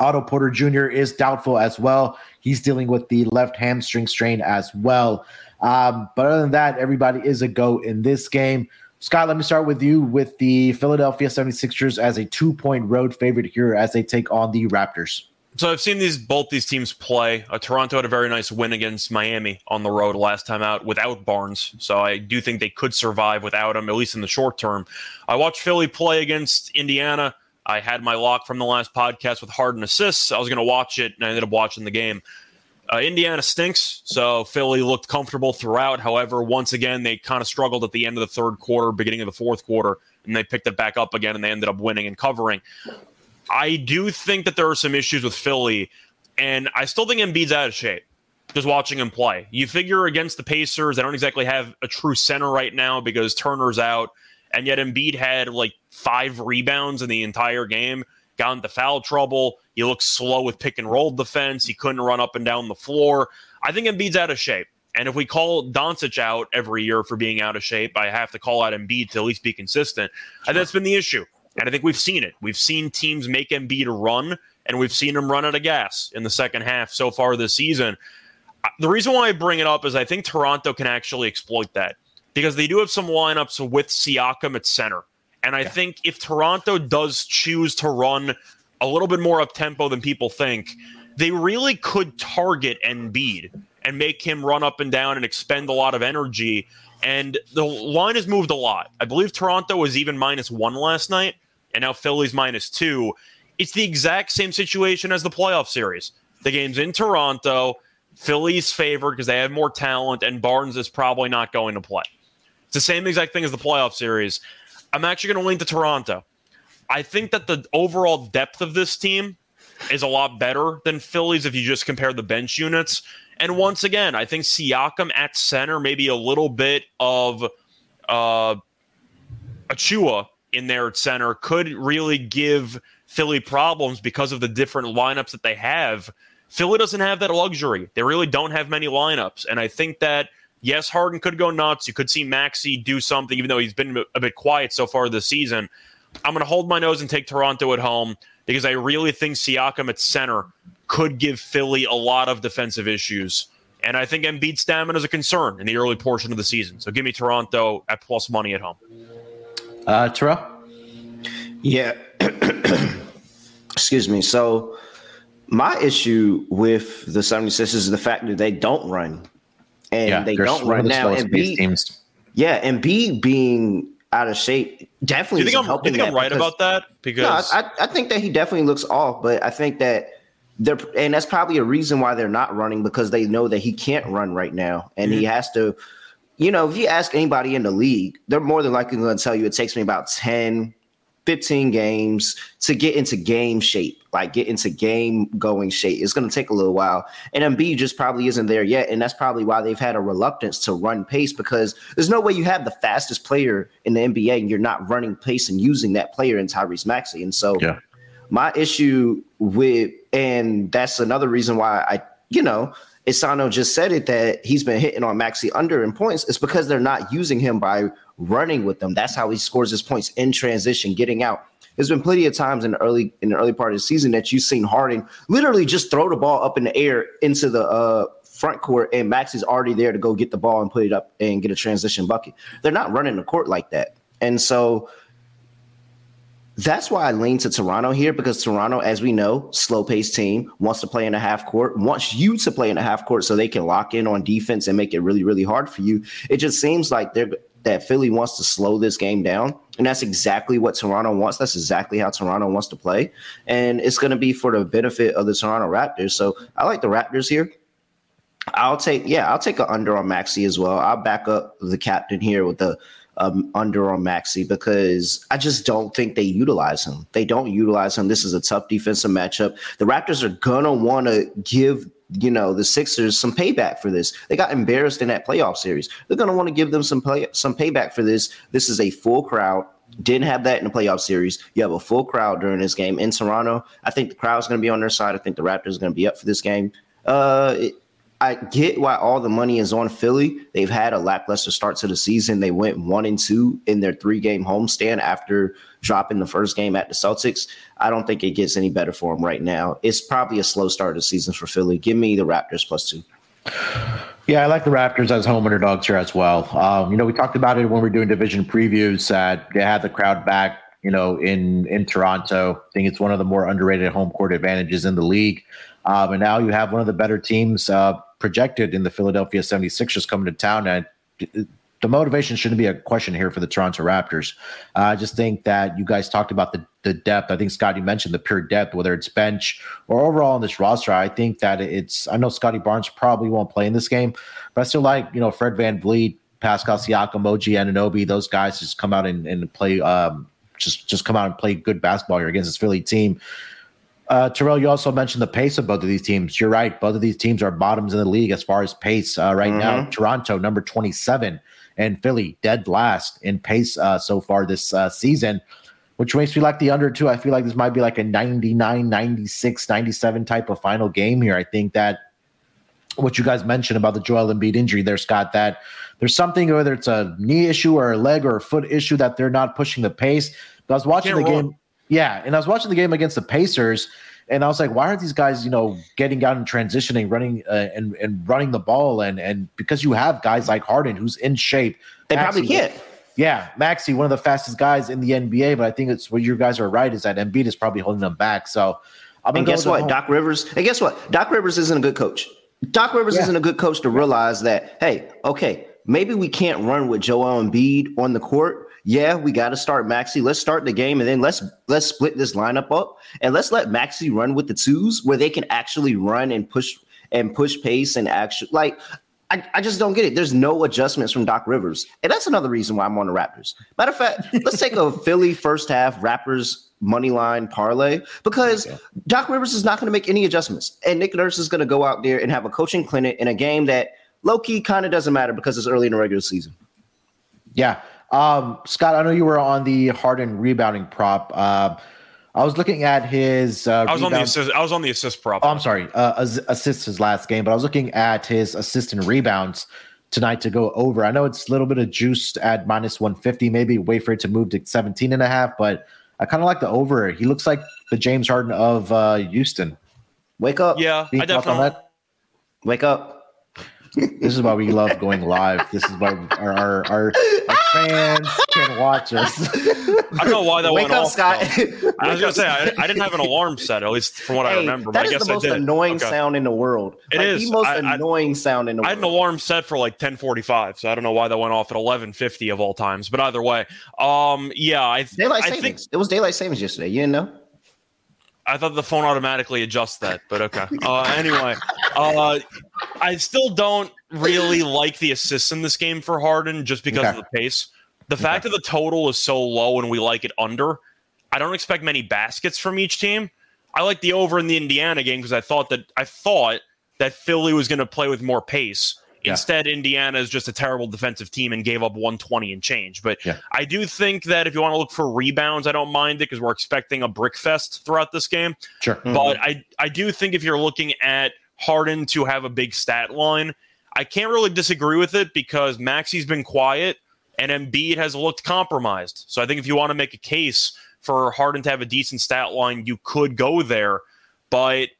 Otto Porter Jr. is doubtful as well. He's dealing with the left hamstring strain as well. Um, but other than that, everybody is a go in this game. Scott, let me start with you with the Philadelphia 76ers as a two point road favorite here as they take on the Raptors. So I've seen these both these teams play. Uh, Toronto had a very nice win against Miami on the road last time out without Barnes. So I do think they could survive without him, at least in the short term. I watched Philly play against Indiana. I had my lock from the last podcast with Harden assists. I was going to watch it, and I ended up watching the game. Uh, Indiana stinks, so Philly looked comfortable throughout. However, once again, they kind of struggled at the end of the third quarter, beginning of the fourth quarter, and they picked it back up again, and they ended up winning and covering. I do think that there are some issues with Philly, and I still think Embiid's out of shape. Just watching him play, you figure against the Pacers, they don't exactly have a true center right now because Turner's out, and yet Embiid had like five rebounds in the entire game. Got into foul trouble. He looked slow with pick and roll defense. He couldn't run up and down the floor. I think Embiid's out of shape. And if we call Doncic out every year for being out of shape, I have to call out Embiid to at least be consistent. And that's been the issue. And I think we've seen it. We've seen teams make Embiid run, and we've seen him run out of gas in the second half so far this season. Uh, The reason why I bring it up is I think Toronto can actually exploit that because they do have some lineups with Siakam at center. And I think if Toronto does choose to run a little bit more up tempo than people think, they really could target Embiid and make him run up and down and expend a lot of energy. And the line has moved a lot. I believe Toronto was even minus one last night, and now Philly's minus two. It's the exact same situation as the playoff series. The game's in Toronto. Philly's favored because they have more talent, and Barnes is probably not going to play. It's the same exact thing as the playoff series. I'm actually going to lean to Toronto. I think that the overall depth of this team is a lot better than Phillies if you just compare the bench units. And once again, I think Siakam at center, maybe a little bit of uh, Achiuwa in there at center could really give Philly problems because of the different lineups that they have. Philly doesn't have that luxury. They really don't have many lineups. And I think that, yes, Harden could go nuts. You could see Maxey do something, even though he's been a bit quiet so far this season. I'm going to hold my nose and take Toronto at home because I really think Siakam at center could give Philly a lot of defensive issues. And I think Embiid's stamina is a concern in the early portion of the season. So give me Toronto at plus money at home. Uh, Terrell? Yeah. Excuse me. So my issue with the 76ers is the fact that they don't run. And yeah, they don't run now. And B, teams. Yeah, and B being out of shape definitely. Do you think, I'm, do you think I'm, right because, about that? Because no, I, I think that he definitely looks off, but I think that they're and that's probably a reason why they're not running because they know that he can't run right now, and mm-hmm. he has to. You know, if you ask anybody in the league, they're more than likely going to tell you it takes me about 10, 15 games to get into game shape, like get into game going shape. It's going to take a little while. And Embiid just probably isn't there yet. And that's probably why they've had a reluctance to run pace because there's no way you have the fastest player in the NBA and you're not running pace and using that player in Tyrese Maxey. And so yeah. my issue with, and that's another reason why I, you know, Isano just said it that he's been hitting on Maxey under in points. It's because they're not using him by running with them. That's how he scores his points in transition, getting out. There's been plenty of times in the early in the early part of the season that you've seen Harden literally just throw the ball up in the air into the uh, front court, and Max is already there to go get the ball and put it up and get a transition bucket. They're not running the court like that, and so that's why I lean to Toronto here because Toronto, as we know, slow paced team wants to play in a half court, wants you to play in a half court so they can lock in on defense and make it really, really hard for you. It just seems like they're that Philly wants to slow this game down. And that's exactly what Toronto wants. That's exactly how Toronto wants to play. And it's going to be for the benefit of the Toronto Raptors. So I like the Raptors here. I'll take, yeah, I'll take an under on Maxey as well. I'll back up the captain here with the um, under on Maxey because I just don't think they utilize him. They don't utilize him. This is a tough defensive matchup. The Raptors are to want to give you know the Sixers some payback for this. They got embarrassed in that playoff series. They're to want to give them some play, some payback for this. This is a full crowd. Didn't have that in the playoff series. You have a full crowd during this game in Toronto. I think the crowd's going to be on their side. I think the Raptors are going to be up for this game. Uh, it, I get why all the money is on Philly. They've had a lackluster start to the season. They went one and two in their three game homestand after dropping the first game at the Celtics. I don't think it gets any better for them right now. It's probably a slow start of the season for Philly. Give me the Raptors plus two. Yeah, I like the Raptors as home underdogs here as well. Um, you know, we talked about it when we are doing division previews that they had the crowd back. You know, in in Toronto, I think it's one of the more underrated home court advantages in the league. Um, and now you have one of the better teams uh, projected in the Philadelphia 76ers coming to town. And the motivation shouldn't be a question here for the Toronto Raptors. Uh, I just think that you guys talked about the, the depth. I think Scotty mentioned the pure depth, whether it's bench or overall in this roster. I think that it's, I know Scottie Barnes probably won't play in this game, but I still like, you know, Fred VanVleet, Pascal Siakam, OG Anunoby, those guys just come out and, and play, um, just, just come out and play good basketball here against this Philly team. Uh, Terrell, you also mentioned the pace of both of these teams. You're right. Both of these teams are bottoms in the league as far as pace uh, right mm-hmm. now. Toronto, number 27, and Philly, dead last in pace uh, so far this uh, season, which makes me like the under too. I feel like this might be like a 99, 96, 97 type of final game here. I think that what you guys mentioned about the Joel Embiid injury there, Scott, that there's something, whether it's a knee issue or a leg or a foot issue, that they're not pushing the pace. But I was watching the game. Yeah, and I was watching the game against the Pacers, and I was like, why aren't these guys, you know, getting out and transitioning, running uh, and and running the ball, and and because you have guys like Harden who's in shape, they Maxey, probably can't. Yeah, Maxey, one of the fastest guys in the NBA, but I think it's what you guys are right is that Embiid is probably holding them back. So, I'm and guess what, Doc Rivers, and guess what, Doc Rivers isn't a good coach. Doc Rivers yeah. isn't a good coach to realize that, hey, okay, maybe we can't run with Joel Embiid on the court, yeah, we got to start Maxey. Let's start the game and then let's let's split this lineup up and let's let Maxey run with the twos where they can actually run and push and push pace and actually like I, I just don't get it. There's no adjustments from Doc Rivers. And that's another reason why I'm on the Raptors. Matter of fact, let's take a Philly first half Raptors money line parlay because okay. Doc Rivers is not going to make any adjustments. And Nick Nurse is going to go out there and have a coaching clinic in a game that low key kind of doesn't matter because it's early in the regular season. Yeah. Um, Scott, I know you were on the Harden rebounding prop. Uh, I was looking at his. Uh, I was rebound. on the assist. I was on the assist prop. Oh, I'm sorry, uh, assists his last game, but I was looking at his assist and rebounds tonight to go over. I know it's a little bit of juiced at minus 150. Maybe wait for it to move to 17 and a half, but I kind of like the over. He looks like the James Harden of uh, Houston. Wake up. Yeah, I definitely. Wake up this is why we love going live. This is why our our, our, our fans can watch us. I don't know why that Wake went up, off. Scott. I was gonna say I, I, didn't have an alarm set, at least from what hey, I remember. That is the most annoying okay. sound in the world. It like, is the most I, annoying sound in the world. I had an alarm set for like 10:45, so I don't know why that went off at 11:50 of all times. But either way, um, yeah, I daylight savings. Think, it was daylight savings yesterday. You didn't know? I thought the phone automatically adjusts that, but okay. Uh, anyway, uh, I still don't really like the assists in this game for Harden just because okay. of the pace. The okay. fact that the total is so low and we like it under, I don't expect many baskets from each team. I like the over in the Indiana game because I thought that I thought that Philly was going to play with more pace. Yeah. Instead, Indiana is just a terrible defensive team and gave up 120 and change. But yeah. I do think that if you want to look for rebounds, I don't mind it because we're expecting a brick fest throughout this game. Sure. Mm-hmm. But I, I do think if you're looking at Harden to have a big stat line, I can't really disagree with it because Maxey's been quiet and Embiid has looked compromised. So I think if you want to make a case for Harden to have a decent stat line, you could go there. But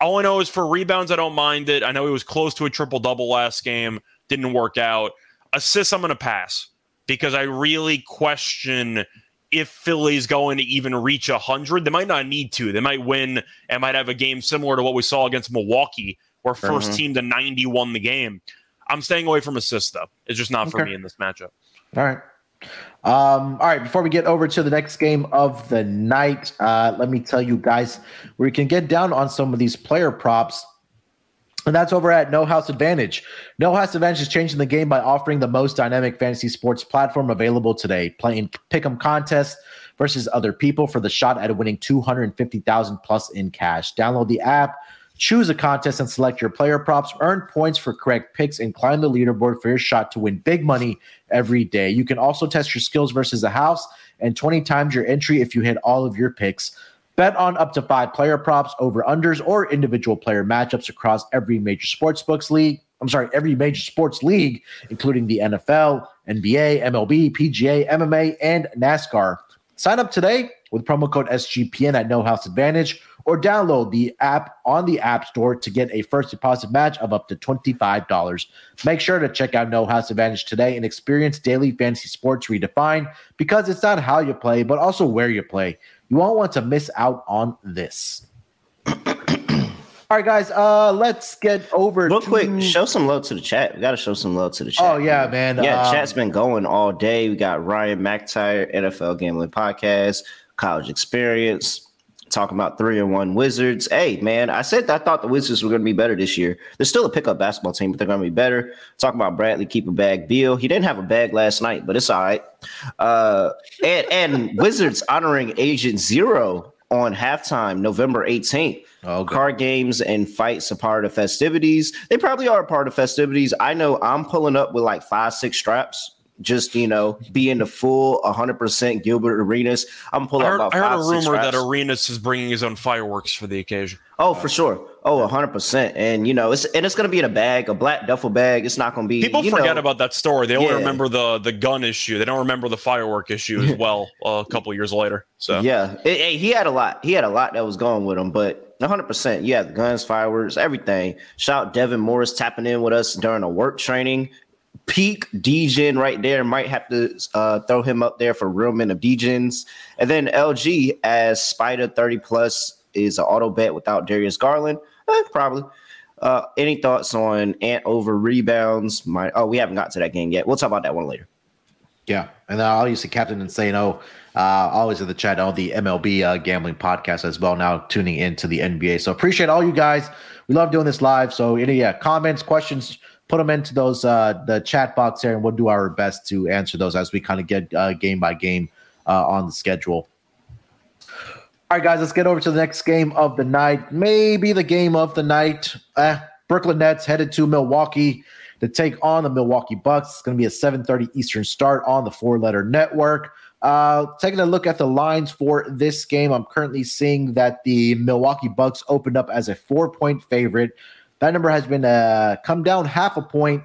all I know is for rebounds, I don't mind it. I know he was close to a triple double last game, didn't work out. Assists, I'm going to pass because I really question if Philly's going to even reach 100. They might not need to. They might win and might have a game similar to what we saw against Milwaukee, where 1st mm-hmm. team to 90 won the game. I'm staying away from assists, though. It's just not okay. for me in this matchup. All right. Um, all right, before we get over to the next game of the night, uh, let me tell you guys where you can get down on some of these player props. And that's over at No House Advantage. No House Advantage is changing the game by offering the most dynamic fantasy sports platform available today. Playing pick'em contests versus other people for the shot at winning 250,000 plus in cash. Download the app Choose a contest and select your player props, earn points for correct picks, and climb the leaderboard for your shot to win big money every day. You can also test your skills versus a house and 20 times your entry if you hit all of your picks. Bet on up to five player props, over unders, or individual player matchups across every major sports books league. I'm sorry, every major sports league, including the NFL, NBA, MLB, PGA, MMA, and NASCAR. Sign up today with promo code SGPN at No House Advantage or download the app on the App Store to get a first deposit match of up to $25. Make sure to check out No House Advantage today and experience daily fantasy sports redefined because it's not how you play, but also where you play. You won't want to miss out on this. All right, guys. Uh, let's get over. Real to... quick, show some love to the chat. We got to show some love to the chat. Oh yeah, man. Yeah, um, chat's been going all day. We got Ryan McTire, NFL Gambling Podcast, College Experience, talking about three and one Wizards. Hey, man, I said I thought the Wizards were going to be better this year. They're still a pickup basketball team, but they're going to be better. Talking about Bradley keep a bag. Beal, he didn't have a bag last night, but it's all right. Uh, and and Wizards honoring Agent Zero on halftime, November 18th. Okay. Card games and fights are part of festivities. They probably are a part of festivities. I know I'm pulling up with like five, six straps just you know be in the full 100% Gilbert Arenas. I'm pulling. I heard, I heard a rumor that Arenas is bringing his own fireworks for the occasion. Oh, for sure. Oh, 100%. And you know, it's and it's going to be in a bag, a black duffel bag. It's not going to be People forget know, about that story. They only yeah. remember the the gun issue. They don't remember the firework issue as well uh, a couple years later. So Yeah. Hey, he had a lot. He had a lot that was going with him, but 100%. Yeah, guns, fireworks, everything. Shout Devin Morris tapping in with us during a work training peak Degen right there. Might have to uh, throw him up there for real men of Degens. And then LG as Spider 30 plus is an auto bet without Darius Garland. Eh, probably. Uh, any thoughts on Ant over rebounds? My oh, we haven't got to that game yet. We'll talk about that one later. Yeah, and I'll use the captain and say no. Uh, always in the chat on the MLB uh, gambling podcast as well. Now tuning into the NBA, so appreciate all you guys. We love doing this live. So any yeah, comments, questions, put them into those uh, the chat box there, and we'll do our best to answer those as we kind of get uh, game by game uh, on the schedule. All right, guys, let's get over to the next game of the night. Maybe the game of the night. Eh, Brooklyn Nets headed to Milwaukee to take on the Milwaukee Bucks. It's going to be a 7:30 Eastern start on the Four Letter Network. Uh, taking a look at the lines for this game, I'm currently seeing that the Milwaukee Bucks opened up as a four-point favorite. That number has been uh, come down half a point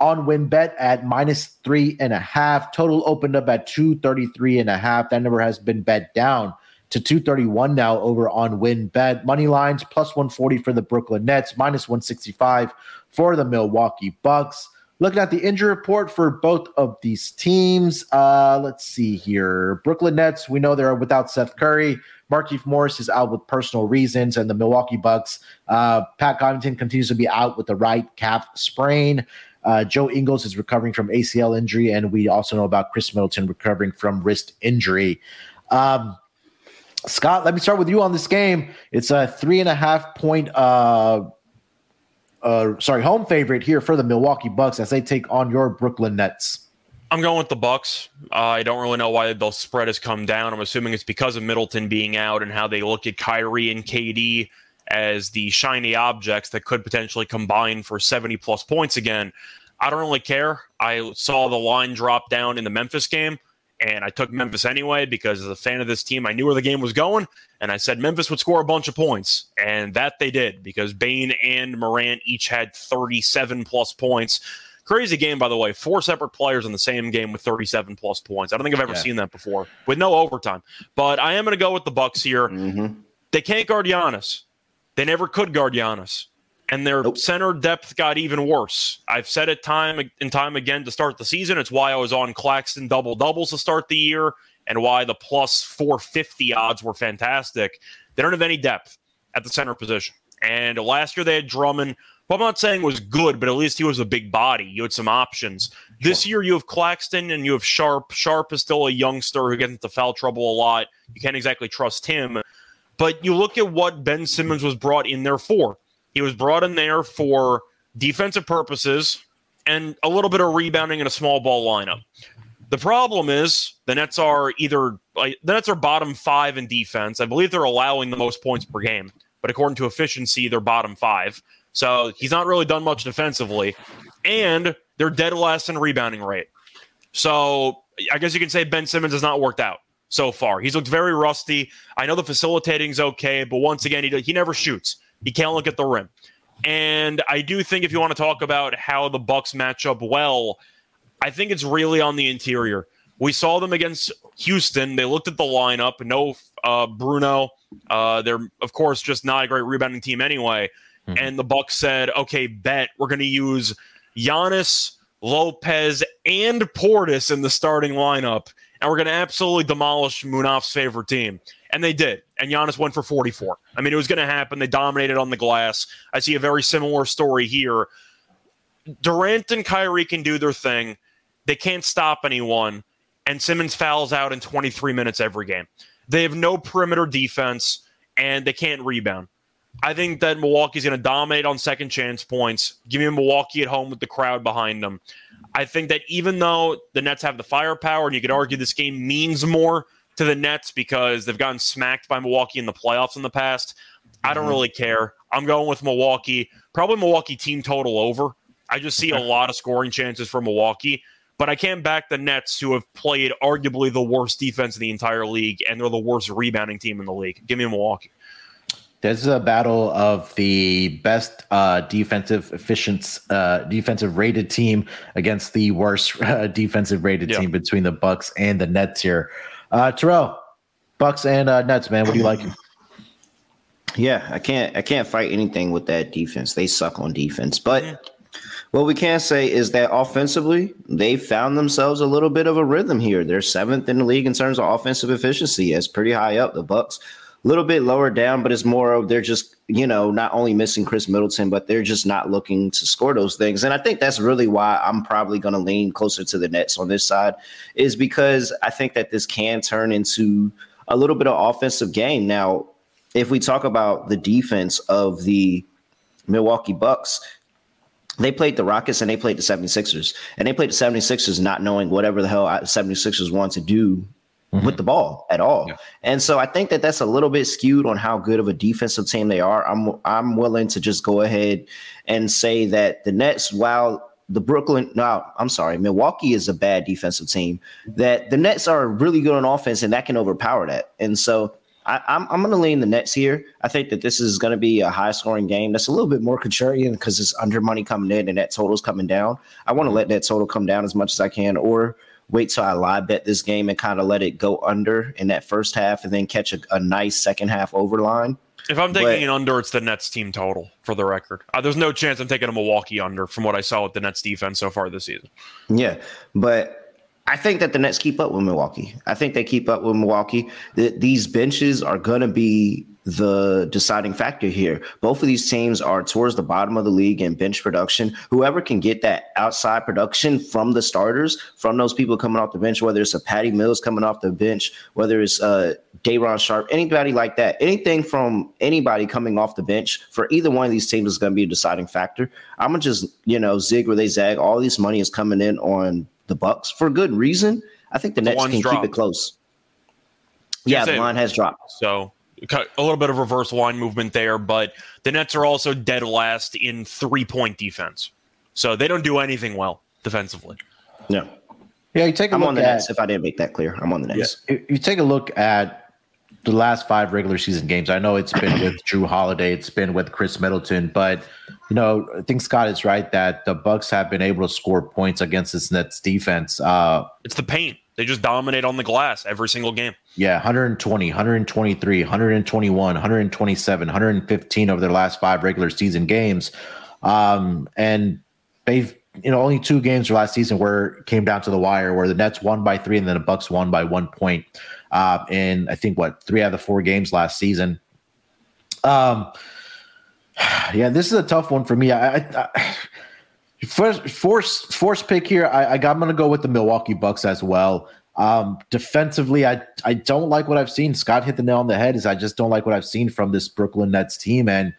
on WynnBET at minus three and a half. Total opened up at 233 and a half. That number has been bet down to 231 now over on WynnBET. Money lines plus 140 for the Brooklyn Nets, minus 165 for the Milwaukee Bucks. Looking at the injury report for both of these teams, uh, let's see here. Brooklyn Nets, we know they're without Seth Curry. Markieff Morris is out with personal reasons, and the Milwaukee Bucks, uh, Pat Connaughton continues to be out with the right calf sprain. Uh, Joe Ingles is recovering from ACL injury, and we also know about Khris Middleton recovering from wrist injury. Um, Scott, let me start with you on this game. It's a three and a half point uh, uh, sorry, home favorite here for the Milwaukee Bucks as they take on your Brooklyn Nets. I'm going with the Bucks. Uh, I don't really know why the spread has come down. I'm assuming it's because of Middleton being out and how they look at Kyrie and KD as the shiny objects that could potentially combine for 70 plus points again. I don't really care. I saw the line drop down in the Memphis game and I took Memphis anyway because as a fan of this team, I knew where the game was going, and I said Memphis would score a bunch of points, and that they did because Bane and Morant each had 37 plus points. Crazy game, by the way. Four separate players in the same game with 37 plus points. I don't think I've ever yeah. seen that before with no overtime. But I am going to go with the Bucks here. Mm-hmm. They can't guard Giannis. They never could guard Giannis and their nope. center depth got even worse. I've said it time and time again to start the season. It's why I was on Claxton double doubles to start the year and why the plus 450 odds were fantastic. They don't have any depth at the center position. And last year they had Drummond, who I'm not saying was good, but at least he was a big body. You had some options. Sure. This year you have Claxton and you have Sharpe. Sharpe is still a youngster who gets into foul trouble a lot. You can't exactly trust him. But you look at what Ben Simmons was brought in there for. He was brought in there for defensive purposes and a little bit of rebounding in a small ball lineup. The problem is the Nets are either uh, the Nets are bottom five in defense. I believe they're allowing the most points per game, but according to efficiency, they're bottom five. So he's not really done much defensively, and they're dead last in rebounding rate. So I guess you can say Ben Simmons has not worked out so far. He's looked very rusty. I know the facilitating's okay, but once again, he he never shoots. He can't look at the rim. And I do think if you want to talk about how the Bucks match up well, I think it's really on the interior. We saw them against Houston. They looked at the lineup. No uh, Bruno. Uh, they're of course just not a great rebounding team anyway. Mm-hmm. And the Bucks said, "Okay, bet we're going to use Giannis, Lopez, and Portis in the starting lineup, and we're going to absolutely demolish Munaf's favorite team." And they did. And Giannis went for 44. I mean, it was going to happen. They dominated on the glass. I see a very similar story here. Durant and Kyrie can do their thing. They can't stop anyone. And Simmons fouls out in 23 minutes every game. They have no perimeter defense and they can't rebound. I think that Milwaukee's going to dominate on second chance points. Give me Milwaukee at home with the crowd behind them. I think that even though the Nets have the firepower, and you could argue this game means more to the Nets because they've gotten smacked by Milwaukee in the playoffs in the past. I don't mm-hmm. really care. I'm going with Milwaukee. Probably Milwaukee team total over. I just see a lot of scoring chances for Milwaukee, but I can't back the Nets, who have played arguably the worst defense in the entire league, and they're the worst rebounding team in the league. Give me Milwaukee. This is a battle of the best uh, defensive efficient, uh, defensive rated team against the worst uh, defensive rated yeah. team between the Bucks and the Nets here. Uh, Terrell, Bucks and uh, Nets, man. What do you like? Yeah, I can't I can't fight anything with that defense. They suck on defense. But what we can say is that offensively, they found themselves a little bit of a rhythm here. They're seventh in the league in terms of offensive efficiency. It's pretty high up. The Bucks a little bit lower down, but it's more of they're just, you know, not only missing Khris Middleton, but they're just not looking to score those things. And I think that's really why I'm probably going to lean closer to the Nets on this side, is because I think that this can turn into a little bit of offensive game. Now, if we talk about the defense of the Milwaukee Bucks, they played the Rockets and they played the 76ers. And they played the 76ers not knowing whatever the hell 76ers want to do mm-hmm. with the ball at all. Yeah. And so I think that that's a little bit skewed on how good of a defensive team they are. I'm I'm willing to just go ahead and say that the Nets, while the Brooklyn, no, I'm sorry, Milwaukee is a bad defensive team. That the Nets are really good on offense, and that can overpower that. And so I, am I'm, I'm going to lean the Nets here. I think that this is going to be a high scoring game. That's a little bit more contrarian because it's under money coming in and that total's coming down. I want to let that total come down as much as I can, or wait till I live bet this game and kind of let it go under in that first half and then catch a, a nice second half over line. If I'm taking but, an under, it's the Nets team total for the record. Uh, there's no chance I'm taking a Milwaukee under from what I saw with the Nets defense so far this season. Yeah, but I think that the Nets keep up with Milwaukee. I think they keep up with Milwaukee. The, these benches are going to be the deciding factor here. Both of these teams are towards the bottom of the league in bench production. Whoever can get that outside production from the starters, from those people coming off the bench, whether it's a Patty Mills coming off the bench, whether it's uh Day'Ron Sharpe, anybody like that, anything from anybody coming off the bench for either one of these teams is going to be a deciding factor. I'm gonna just you know zig where they zag. All this money is coming in on the Bucks for good reason. I think the, the Nets can dropped. keep it close. Yeah, the line has dropped. So a little bit of reverse line movement there, but the Nets are also dead last in three point defense. So they don't do anything well defensively. No. Yeah, you take a I'm look on the at, Nets. If I didn't make that clear, I'm on the Nets. Yeah, you take a look at the last five regular season games. I know it's been with Jrue Holiday, it's been with Khris Middleton, but you know, I think Scott is right that the Bucks have been able to score points against this Nets defense. Uh, it's the paint. They just dominate on the glass every single game. Yeah, 120, 123, 121, 127, 115 over their last five regular season games. Um, and they've you know only two games last season where it came down to the wire where the Nets won by three and then the Bucks won by one point. Uh, in I think what three out of the four games last season. Um, yeah, this is a tough one for me. I, I, I First, force force pick here. I, I I'm going to go with the Milwaukee Bucks as well. Um, defensively, I I don't like what I've seen. Scott hit the nail on the head. Is I just don't like what I've seen from this Brooklyn Nets team, and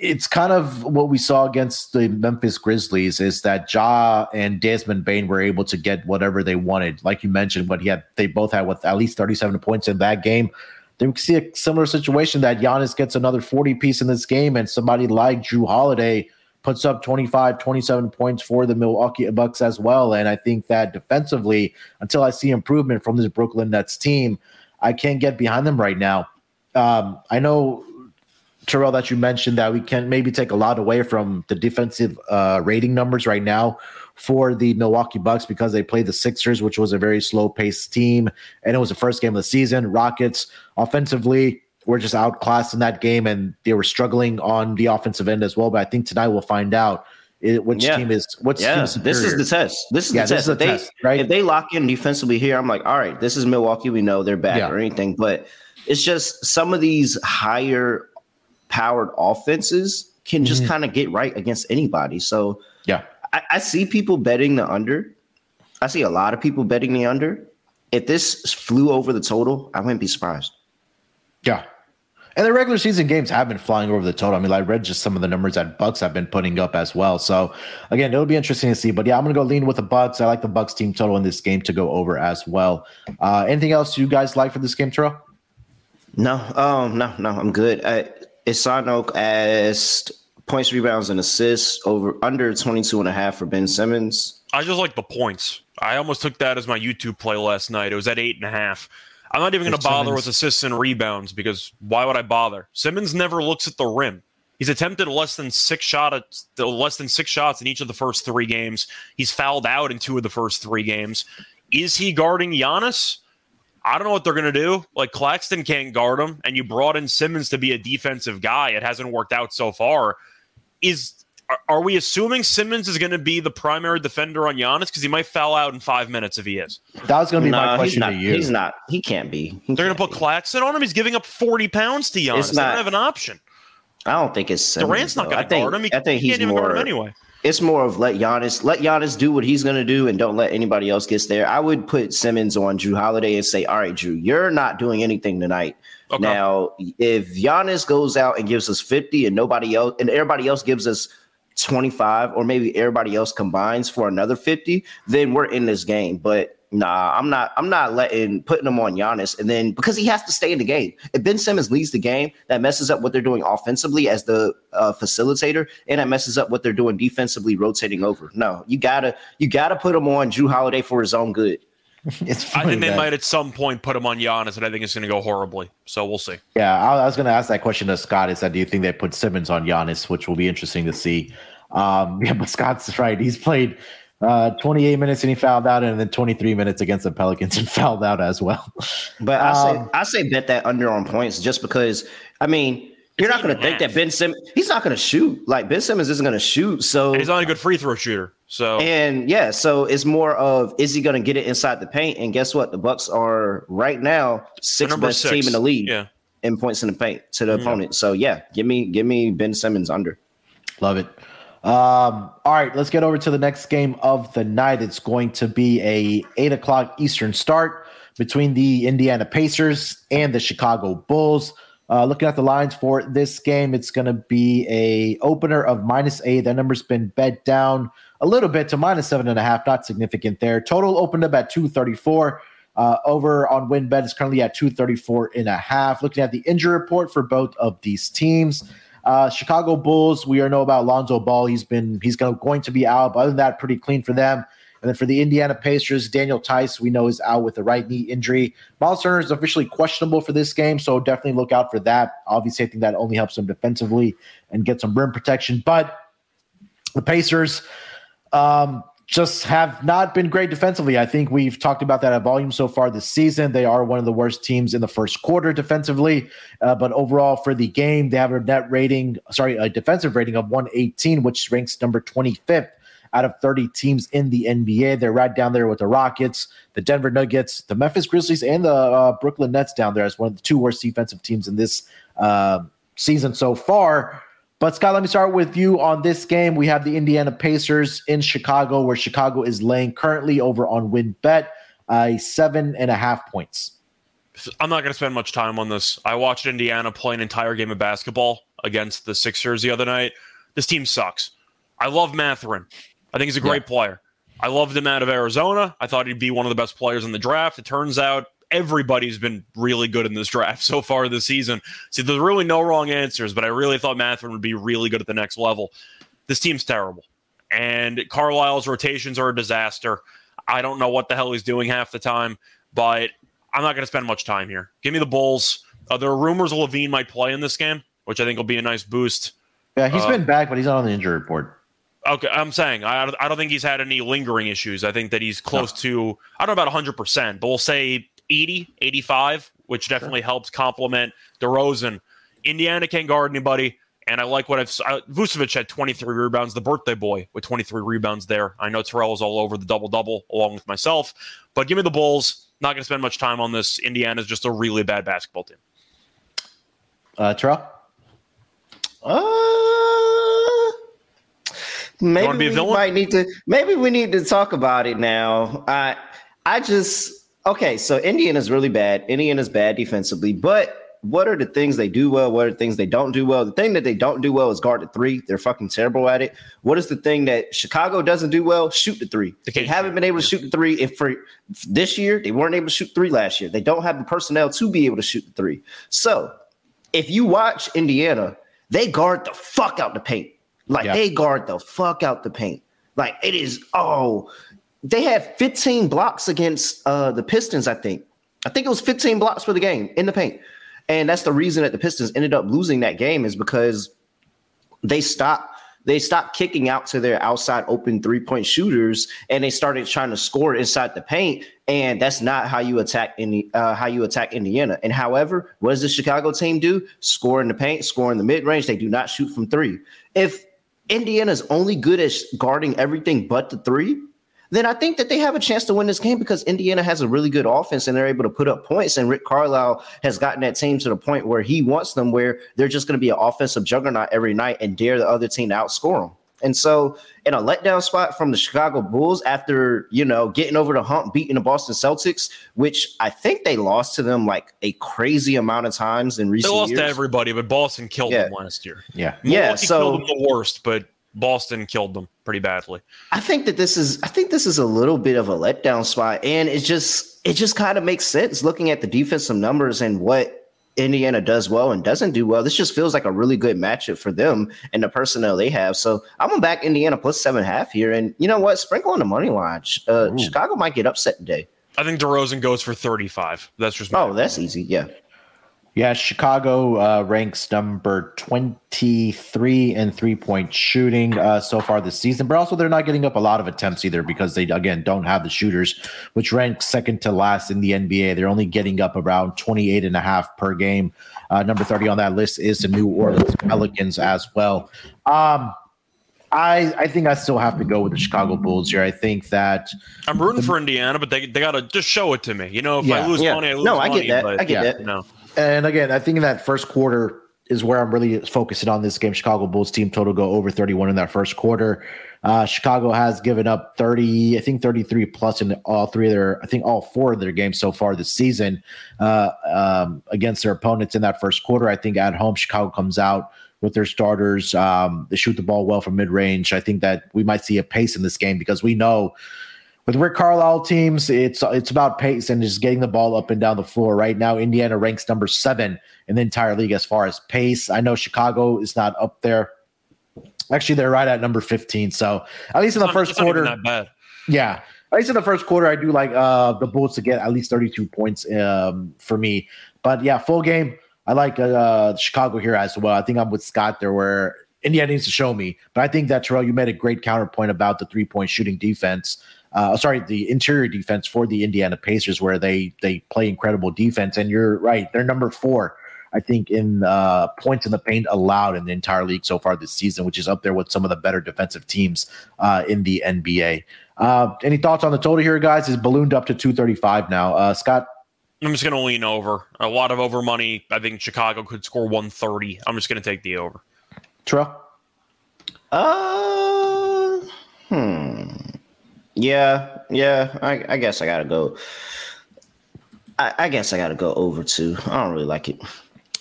it's kind of what we saw against the Memphis Grizzlies. Is that Ja and Desmond Bane were able to get whatever they wanted, like you mentioned. What he had, they both had with at least 37 points in that game. They see a similar situation that Giannis gets another 40 piece in this game, and somebody like Jrue Holiday puts up 25, 27 points for the Milwaukee Bucks as well. And I think that defensively, until I see improvement from this Brooklyn Nets team, I can't get behind them right now. Um, I know, Terrell, that you mentioned that we can maybe take a lot away from the defensive uh, rating numbers right now for the Milwaukee Bucks because they played the Sixers, which was a very slow paced team. And it was the first game of the season. Rockets offensively, were just outclassed in that game and they were struggling on the offensive end as well. But I think tonight we'll find out it, which yeah. team is what's yeah. This is the test. This is yeah, the test. This is the test, right? If they lock in defensively here, I'm like, all right, this is Milwaukee. We know they're back yeah. or anything, but it's just some of these higher powered offenses can just mm-hmm. kind of get right against anybody. So yeah, I, I see people betting the under. I see a lot of people betting the under. If this flew over the total, I wouldn't be surprised. Yeah, and the regular season games have been flying over the total. I mean, I read just some of the numbers that Bucks have been putting up as well. So again, it'll be interesting to see. But yeah, I'm gonna go lean with the Bucks. I like the Bucks team total in this game to go over as well. Uh, anything else you guys like for this game, Terrell? No, um, no, no, I'm good. Uh, Isanoke asked points, rebounds, and assists over under 22 and a half for Ben Simmons. I just like the points. I almost took that as my YouTube play last night. It was at eight and a half. I'm not even going to bother Simmons. with assists and rebounds because why would I bother? Simmons never looks at the rim. He's attempted less than six shot shots, less than six shots in each of the first three games. He's fouled out in two of the first three games. Is he guarding Giannis? I don't know what they're going to do. Like Claxton can't guard him, and you brought in Simmons to be a defensive guy. It hasn't worked out so far. Is are we assuming Simmons is going to be the primary defender on Giannis because he might foul out in five minutes if he is? That was going to be no, my question not, to you. He's not. He can't be. He They're going to put Claxton on him. He's giving up forty pounds to Giannis. It's not, they don't have an option. I don't think it's Simmons, Durant's not going to guard him. He, I think he he's can't more, even guard him anyway. It's more of let Giannis let Giannis do what he's going to do and don't let anybody else get there. I would put Simmons on Jrue Holiday and say, "All right, Jrue, you're not doing anything tonight." Okay. Now, if Giannis goes out and gives us 50 and nobody else and everybody else gives us 25 or maybe everybody else combines for another 50, then we're in this game. But nah, I'm not I'm not letting putting them on Giannis and then because he has to stay in the game. If Ben Simmons leads the game, that messes up what they're doing offensively as the uh, facilitator and that messes up what they're doing defensively rotating over. No, you gotta you gotta put him on Jrue Holiday for his own good. It's I think they that, might at some point put him on Giannis, and I think it's going to go horribly. So we'll see. Yeah, I, I was going to ask that question to Scott. Is that do you think they put Simmons on Giannis, which will be interesting to see? Um, yeah, but Scott's right. He's played uh, 28 minutes and he fouled out, and then 23 minutes against the Pelicans and fouled out as well. But I say um, I say bet that under on points just because I mean you're not going to think that Ben Simmons he's not going to shoot like Ben Simmons isn't going to shoot. So and he's not a good free throw shooter. So and yeah, so it's more of is he going to get it inside the paint? And guess what? The Bucks are right now sixth best six. team in the league. Yeah. In points in the paint to the yeah. opponent. So yeah, give me give me Ben Simmons under. Love it. Um, all right, let's get over to the next game of the night. It's going to be a eight o'clock Eastern start between the Indiana Pacers and the Chicago Bulls. Uh, looking at the lines for this game, it's going to be a opener of minus eight. That number's been bet down a little bit to minus seven and a half. Not significant there. Total opened up at two thirty four. Uh, over on WynnBET is currently at 234 and a half. Looking at the injury report for both of these teams, uh, Chicago Bulls, we are know about Lonzo Ball. He's been he's going to be out, but other than that, pretty clean for them. And then for the Indiana Pacers, Daniel Theis, we know is out with a right knee injury. Miles Turner is officially questionable for this game, so definitely look out for that. Obviously, I think that only helps them defensively and get some rim protection. But the Pacers, um, just have not been great defensively. I think we've talked about that at volume so far this season. They are one of the worst teams in the first quarter defensively, uh, but overall for the game, they have a net rating, sorry, a defensive rating of 118, which ranks number 25th out of 30 teams in the NBA. They're right down there with the Rockets, the Denver Nuggets, the Memphis Grizzlies, and the uh, Brooklyn Nets down there as one of the two worst defensive teams in this uh, season so far. But Scott, let me start with you on this game. We have the Indiana Pacers in Chicago, where Chicago is laying currently over on WynnBET, uh, seven and a half points. I'm not going to spend much time on this. I watched Indiana play an entire game of basketball against the Sixers the other night. This team sucks. I love Mathurin. I think he's a great yeah. player. I loved him out of Arizona. I thought he'd be one of the best players in the draft. It turns out everybody's been really good in this draft so far this season. See, there's really no wrong answers, but I really thought Mathurin would be really good at the next level. This team's terrible. And Carlisle's rotations are a disaster. I don't know what the hell he's doing half the time, but I'm not going to spend much time here. Give me the Bulls. Uh, there are rumors LaVine might play in this game, which I think will be a nice boost. Yeah, he's uh, been back, but he's not on the injury report. Okay, I'm saying I, I don't think he's had any lingering issues. I think that he's close no. to I don't know about 100%, but we'll say 80, 85, which definitely sure. helps complement DeRozan. Indiana can't guard anybody. And I like what I've. I, Vucevic had 23 rebounds, the birthday boy with 23 rebounds there. I know Terrell is all over the double double along with myself, but give me the Bulls. Not going to spend much time on this. Indiana's just a really bad basketball team. Uh, Terrell? Uh, maybe we might need to. Maybe we need to talk about it now. I, I just Okay, so Indiana's really bad. Indiana's bad defensively, but what are the things they do well? What are the things they don't do well? The thing that they don't do well is guard the three. They're fucking terrible at it. What is the thing that Chicago doesn't do well? Shoot the three. They, they haven't been able to shoot the three. If for this year, they weren't able to shoot three last year. They don't have the personnel to be able to shoot the three. So if you watch Indiana, they guard the fuck out the paint. Like yeah. they guard the fuck out the paint. Like it is, oh, they had 15 blocks against uh, the Pistons, I think. I think it was 15 blocks for the game in the paint. And that's the reason that the Pistons ended up losing that game is because they stopped they stopped kicking out to their outside open three-point shooters and they started trying to score inside the paint and that's not how you attack any uh, how you attack Indiana. And however, what does the Chicago team do? Score in the paint, score in the mid-range. They do not shoot from 3. If Indiana's only good at guarding everything but the 3, then I think that they have a chance to win this game because Indiana has a really good offense and they're able to put up points. And Rick Carlisle has gotten that team to the point where he wants them where they're just going to be an offensive juggernaut every night and dare the other team to outscore them. And so, in a letdown spot from the Chicago Bulls after, you know, getting over the hump, beating the Boston Celtics, which I think they lost to them like a crazy amount of times in recent years. They lost years. to everybody, but Boston killed yeah. them last year. Yeah. Milwaukee yeah. So, killed them the worst, but Boston killed them pretty badly. I think that this is I think this is a little bit of a letdown spot, and it just it just kind of makes sense looking at the defensive numbers and what Indiana does well and doesn't do well. This just feels like a really good matchup for them and the personnel they have. So I'm gonna back Indiana plus seven half here, and you know what? Sprinkle on the money line. Uh, Chicago might get upset today. I think DeRozan goes for 35. That's just oh, that's easy. Yeah. Yeah, Chicago uh, ranks number 23 in three point shooting uh, so far this season, but also they're not getting up a lot of attempts either because they, again, don't have the shooters, which ranks second to last in the NBA. They're only getting up around 28 and a half per game. Uh, number 30 on that list is the New Orleans Pelicans as well. Um, I, I think I still have to go with the Chicago Bulls here. I think that I'm rooting the, for Indiana, but they, they got to just show it to me. You know, if yeah, I lose yeah. money, I lose no, money. I get that. But, I get yeah, that. No. And again, I think in that first quarter is where I'm really focusing on this game. Chicago Bulls team total go over 31 in that first quarter. Uh, Chicago has given up 30, I think 33 plus in all three of their, I think all four of their games so far this season uh, um, against their opponents in that first quarter. I think at home, Chicago comes out with their starters. Um, they shoot the ball well from mid range. I think that we might see a pace in this game because we know with Rick Carlisle teams, it's it's about pace and just getting the ball up and down the floor. Right now, Indiana ranks number seven in the entire league as far as pace. I know Chicago is not up there. Actually, they're right at number 15. So at least in the not, first quarter, not bad. Yeah, at least in the first quarter, I do like uh, the Bulls to get at least 32 points um, for me. But yeah, full game, I like uh, Chicago here as well. I think I'm with Scott there, where Indiana needs to show me. But I think that Terrell, you made a great counterpoint about the three point shooting defense uh, sorry, the interior defense for the Indiana Pacers, where they they play incredible defense. And you're right, they're number four, I think, in uh, points in the paint allowed in the entire league so far this season, which is up there with some of the better defensive teams uh, in the NBA. Uh, any thoughts on the total here, guys? Is ballooned up to 235 now. Uh, Scott. I'm just going to lean over. A lot of over money. I think Chicago could score 130. I'm just going to take the over. Terrell? Uh, hmm. Yeah, yeah. I, I guess I gotta go. I, I, guess I gotta go over two. I don't really like it.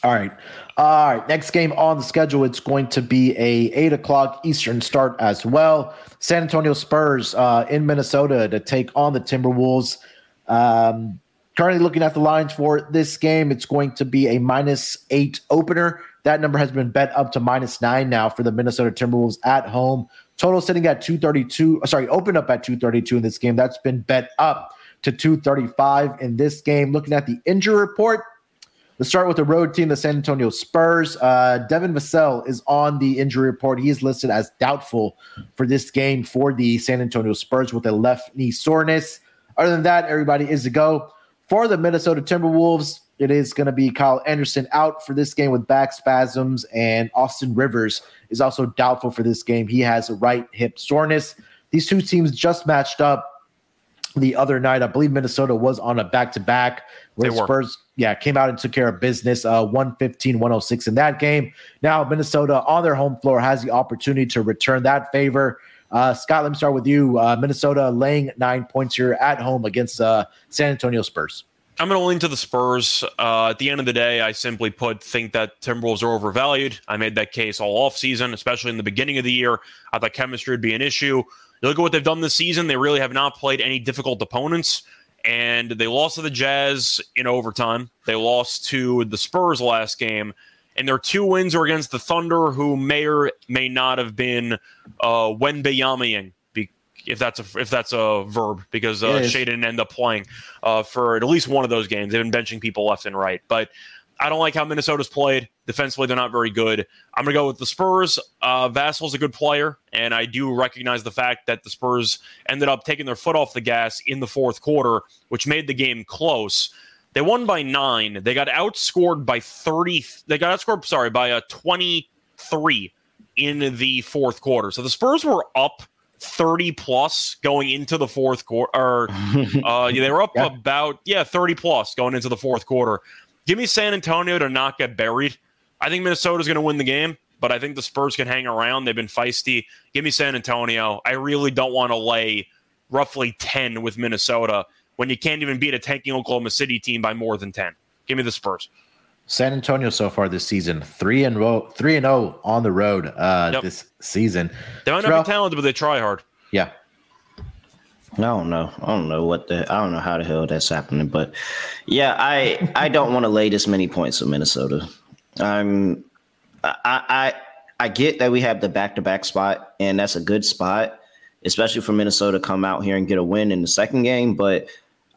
All right. All right. Next game on the schedule. It's going to be a eight o'clock Eastern start as well. San Antonio Spurs uh, in Minnesota to take on the Timberwolves. Um, currently looking at the lines for this game, it's going to be a minus eight opener. That number has been bet up to minus nine now for the Minnesota Timberwolves at home. Total sitting at 232. Uh, sorry, opened up at 232 in this game. That's been bet up to 235 in this game. Looking at the injury report, let's start with the road team, the San Antonio Spurs. Uh, Devin Vassell is on the injury report. He is listed as doubtful for this game for the San Antonio Spurs with a left knee soreness. Other than that, everybody is to go. For the Minnesota Timberwolves, it is going to be Kyle Anderson out for this game with back spasms, and Austin Rivers is also doubtful for this game. He has a right hip soreness. These two teams just matched up the other night. I believe Minnesota was on a back to back where Spurs, yeah, came out and took care of business uh, 115 106 in that game. Now, Minnesota on their home floor has the opportunity to return that favor. Uh, Scott, let me start with you. Uh, Minnesota laying nine points here at home against uh, San Antonio Spurs. I'm going to lean to the Spurs. Uh, at the end of the day, I simply put think that Timberwolves are overvalued. I made that case all offseason, especially in the beginning of the year. I thought chemistry would be an issue. You look at what they've done this season, they really have not played any difficult opponents. And they lost to the Jazz in overtime. They lost to the Spurs last game. And their two wins are against the Thunder, who may or may not have been uh, Wembanyamaing if that's a if that's a verb because uh, didn't end up playing uh, for at least one of those games. They've been benching people left and right, but I don't like how Minnesota's played defensively. They're not very good. I'm going to go with the Spurs. Uh, Vassell's a good player, and I do recognize the fact that the Spurs ended up taking their foot off the gas in the fourth quarter, which made the game close. They won by nine. They got outscored by 30. They got outscored, sorry, by a 23 in the fourth quarter. So the Spurs were up 30 plus going into the fourth quarter. Or, uh, they were up yeah. about, yeah, 30 plus going into the fourth quarter. Give me San Antonio to not get buried. I think Minnesota's going to win the game, but I think the Spurs can hang around. They've been feisty. Give me San Antonio. I really don't want to lay roughly 10 with Minnesota when you can't even beat a tanking Oklahoma City team by more than 10. Give me the Spurs. San Antonio so far this season, three and row, three and zero on the road uh, Yep. this season. They might Terrell? not be talented, but they try hard. Yeah, I don't know. I don't know what the. I don't know how the hell that's happening, but yeah, I I don't want to lay this many points with Minnesota. I'm I I I get that we have the back to back spot, and that's a good spot, especially for Minnesota to come out here and get a win in the second game. But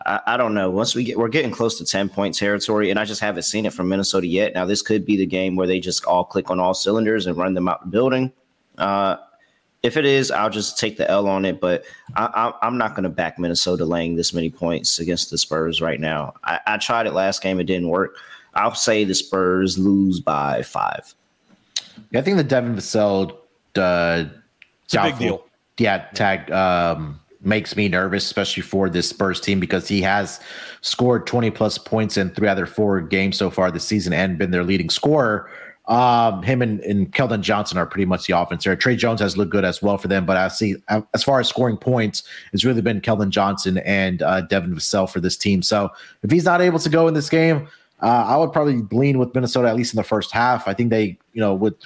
I, I don't know. Once we get, we're getting close to ten point territory, and I just haven't seen it from Minnesota yet. Now this could be the game where they just all click on all cylinders and run them out the building. Uh, if it is, I'll just take the L on it. But I, I, I'm not going to back Minnesota laying this many points against the Spurs right now. I, I tried it last game; it didn't work. I'll say the Spurs lose by five. Yeah, I think the Devin Vassell uh, It's a big deal. Yeah, tag um, makes me nervous, especially for this Spurs team because he has scored 20 plus points in three their four games so far this season and been their leading scorer. Um, him and, and Keldon Johnson are pretty much the offense there. Tre Jones has looked good as well for them, but I see as far as scoring points, it's really been Keldon Johnson and uh, Devin Vassell for this team. So if he's not able to go in this game, uh, I would probably lean with Minnesota at least in the first half. I think they, you know, with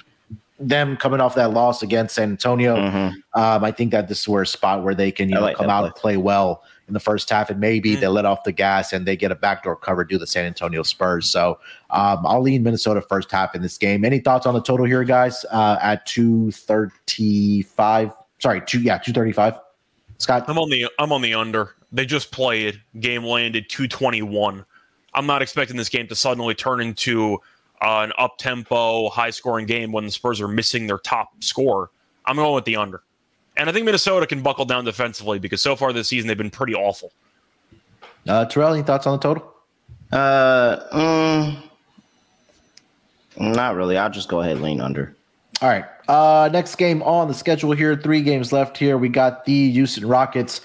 them coming off that loss against San Antonio, Mhm. um, I think that this is where a spot where they can you I know like come out play. and play well in the first half, and maybe Mhm. they let off the gas and they get a backdoor cover due to the San Antonio Spurs. So um, I'll lean Minnesota first half in this game. Any thoughts on the total here, guys? Uh, at two thirty five. Sorry, two yeah two thirty five. Scott, I'm on the I'm on the under. They just played. Game landed 221. I'm not expecting this game to suddenly turn into uh, an up tempo, high scoring game when the Spurs are missing their top scorer. I'm going with the under. And I think Minnesota can buckle down defensively because so far this season they've been pretty awful. uh, Terrell, any thoughts on the total? Uh, mm, not really. I'll just go ahead and lean under. All right. Uh, next game on the schedule here. Three games left here. We got the Houston Rockets